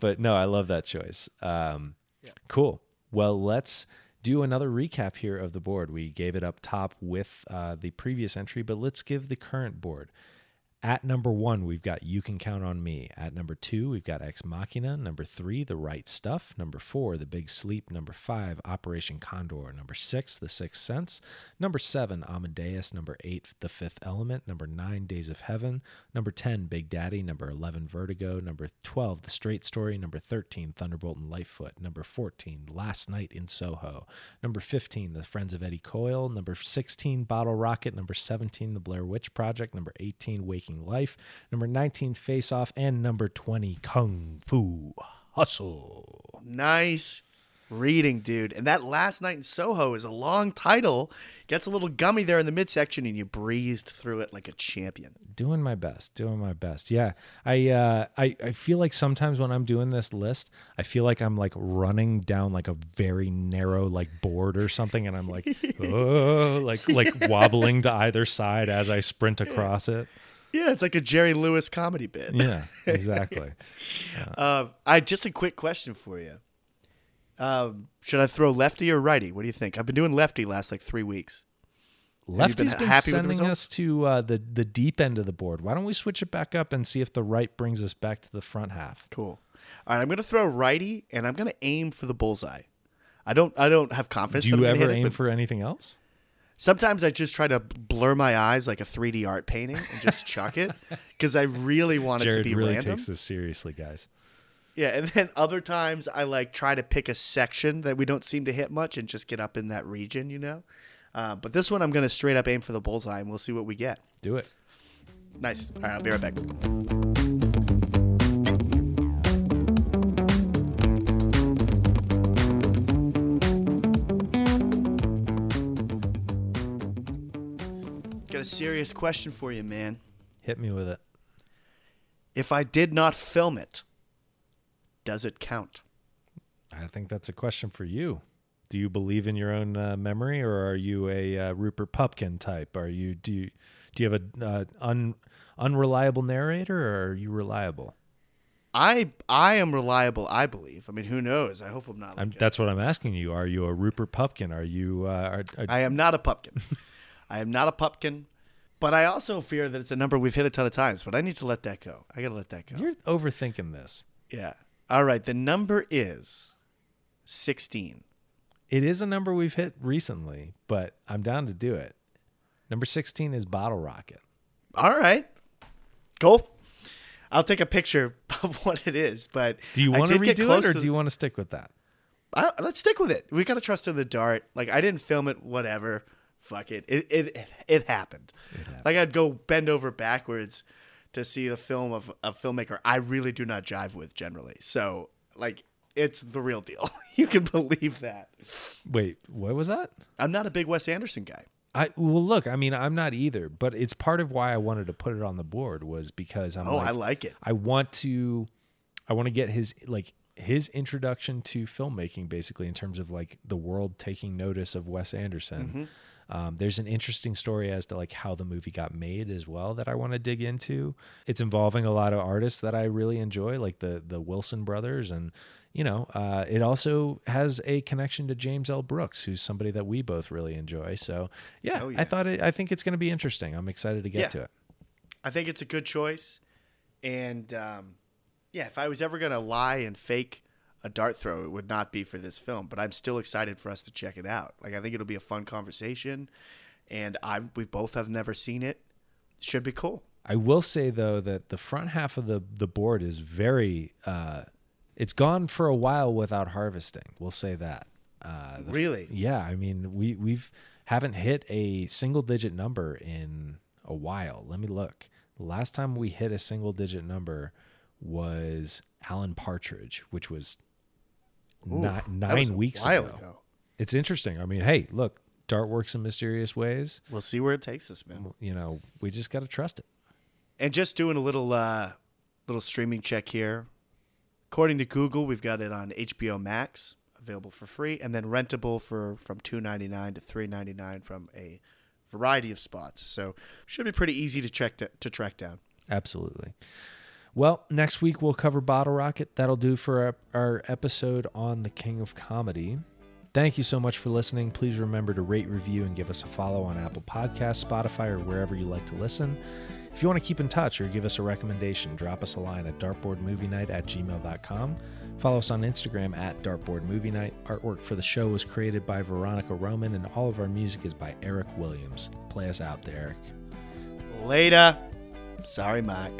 but no, I love that choice. Um, Cool. Well, let's do another recap here of the board. We gave it up top with uh, the previous entry, but let's give the current board. At number one, we've got You Can Count on Me. At number two, we've got Ex Machina. Number three, The Right Stuff. Number four, The Big Sleep. Number five, Operation Condor. Number six, The Sixth Sense. Number seven, Amadeus. Number eight, The Fifth Element. Number nine, Days of Heaven. Number 10, Big Daddy. Number 11, Vertigo. Number 12, The Straight Story. Number 13, Thunderbolt and Lightfoot. Number 14, Last Night in Soho. Number 15, The Friends of Eddie Coyle. Number 16, Bottle Rocket. Number 17, The Blair Witch Project. Number 18, Waking Life. Number 19, Face Off. And number 20, Kung Fu Hustle. Nice reading, dude. And that last night in Soho is a long title. Gets a little gummy there in the midsection, and you breezed through it like a champion. Doing my best, doing my best. Yeah, I, uh, I, I feel like sometimes when I'm doing this list, I feel like I'm like running down like a very narrow like board or something, and I'm like, oh, like like wobbling to either side as I sprint across it. Yeah, it's like a Jerry Lewis comedy bit. Yeah, exactly. Um, I just a quick question for you. Um, should I throw lefty or righty? What do you think? I've been doing lefty last like three weeks. been Lefty's been, happy with the sending us to uh, the the deep end of the board. Why don't we switch it back up and see if the right brings us back to the front half? Cool. All right, I'm gonna throw righty, and I'm gonna aim for the bullseye. I don't. I don't have confidence. Do that you ever hit it, aim but for anything else? Sometimes I just try to blur my eyes like a 3D art painting and just chuck it because I really want it to Jared be really random. takes this seriously, guys. Yeah, and then other times I like try to pick a section that we don't seem to hit much and just get up in that region, you know. Uh, but this one I'm gonna straight up aim for the bullseye, and we'll see what we get. Do it. Nice. All right, I'll be right back. Got a serious question for you, man. Hit me with it. If I did not film it, does it count? I think that's a question for you. Do you believe in your own uh, memory, or are you a uh, Rupert Pupkin type? Are you do you do you have a uh, un, unreliable narrator, or are you reliable? I I am reliable. I believe. I mean, who knows? I hope I'm not. Like I'm, that's what I'm asking you. Are you a Rupert Pupkin? Are you? Uh, are, are, I am not a pumpkin. I am not a pupkin, But I also fear that it's a number we've hit a ton of times. But I need to let that go. I gotta let that go. you're overthinking this. yeah. All right. The number is sixteen. It is a number we've hit recently, but I'm down to do it. Number 16 is Bottle Rocket. All right. Cool. I'll take a picture of what it is. But Do you want to redo it, or do you want to stick with that? I, let's stick with it. We gotta trust in the dart. Like I didn't film it. Whatever. Fuck it. It it it happened. Like I'd go bend over backwards to see the film of a filmmaker I really do not jive with generally. So like it's the real deal. you can believe that. Wait, what was that? I'm not a big Wes Anderson guy. I well, look. I mean, I'm not either, but it's part of why I wanted to put it on the board was because I'm Oh, like, I like it. I want to, I want to get his like his introduction to filmmaking, basically in terms of like the world taking notice of Wes Anderson. Mm-hmm. Um, there's an interesting story as to like how the movie got made as well that I want to dig into. It's involving a lot of artists that I really enjoy, like the the Wilson brothers, and you know, uh, it also has a connection to James L. Brooks, who's somebody that we both really enjoy. So yeah, Oh, yeah. I thought it, I think it's going to be interesting. I'm excited to get Yeah. to it. I think it's a good choice. And um, yeah, if I was ever gonna lie and fake a dart throw, it would not be for this film. But I'm still excited for us to check it out. Like I think it'll be a fun conversation, and I we both have never seen it. Should be cool. I will say though that the front half of the the board is very uh it's gone for a while without harvesting. We'll say that. Uh the- Really? Yeah, I mean, we we've haven't hit a single digit number in a while. Let me look. The last time we hit a single digit number was Alan Partridge, which was ni- nine weeks while ago. It's interesting. I mean, hey, look, Dart works in mysterious ways. We'll see where it takes us, man. You know, we just got to trust it. And just doing a little uh, little streaming check here. According to Google, we've got it on HBO Max, available for free, and then rentable for from two ninety nine to three ninety nine from a variety of spots. So should be pretty easy to check to, to track down. Absolutely. Well, next week we'll cover Bottle Rocket. That'll do for our, our episode on the King of Comedy. Thank you so much for listening. Please remember to rate, review, and give us a follow on Apple Podcasts, Spotify, or wherever you like to listen. If you want to keep in touch or give us a recommendation, drop us a line at dartboardmovienight at gmail.com. Follow us on Instagram at dartboardmovienight. Artwork for the show was created by Veronica Roman, and all of our music is by Eric Williams. Play us out there, Eric. Later. Sorry, Mark.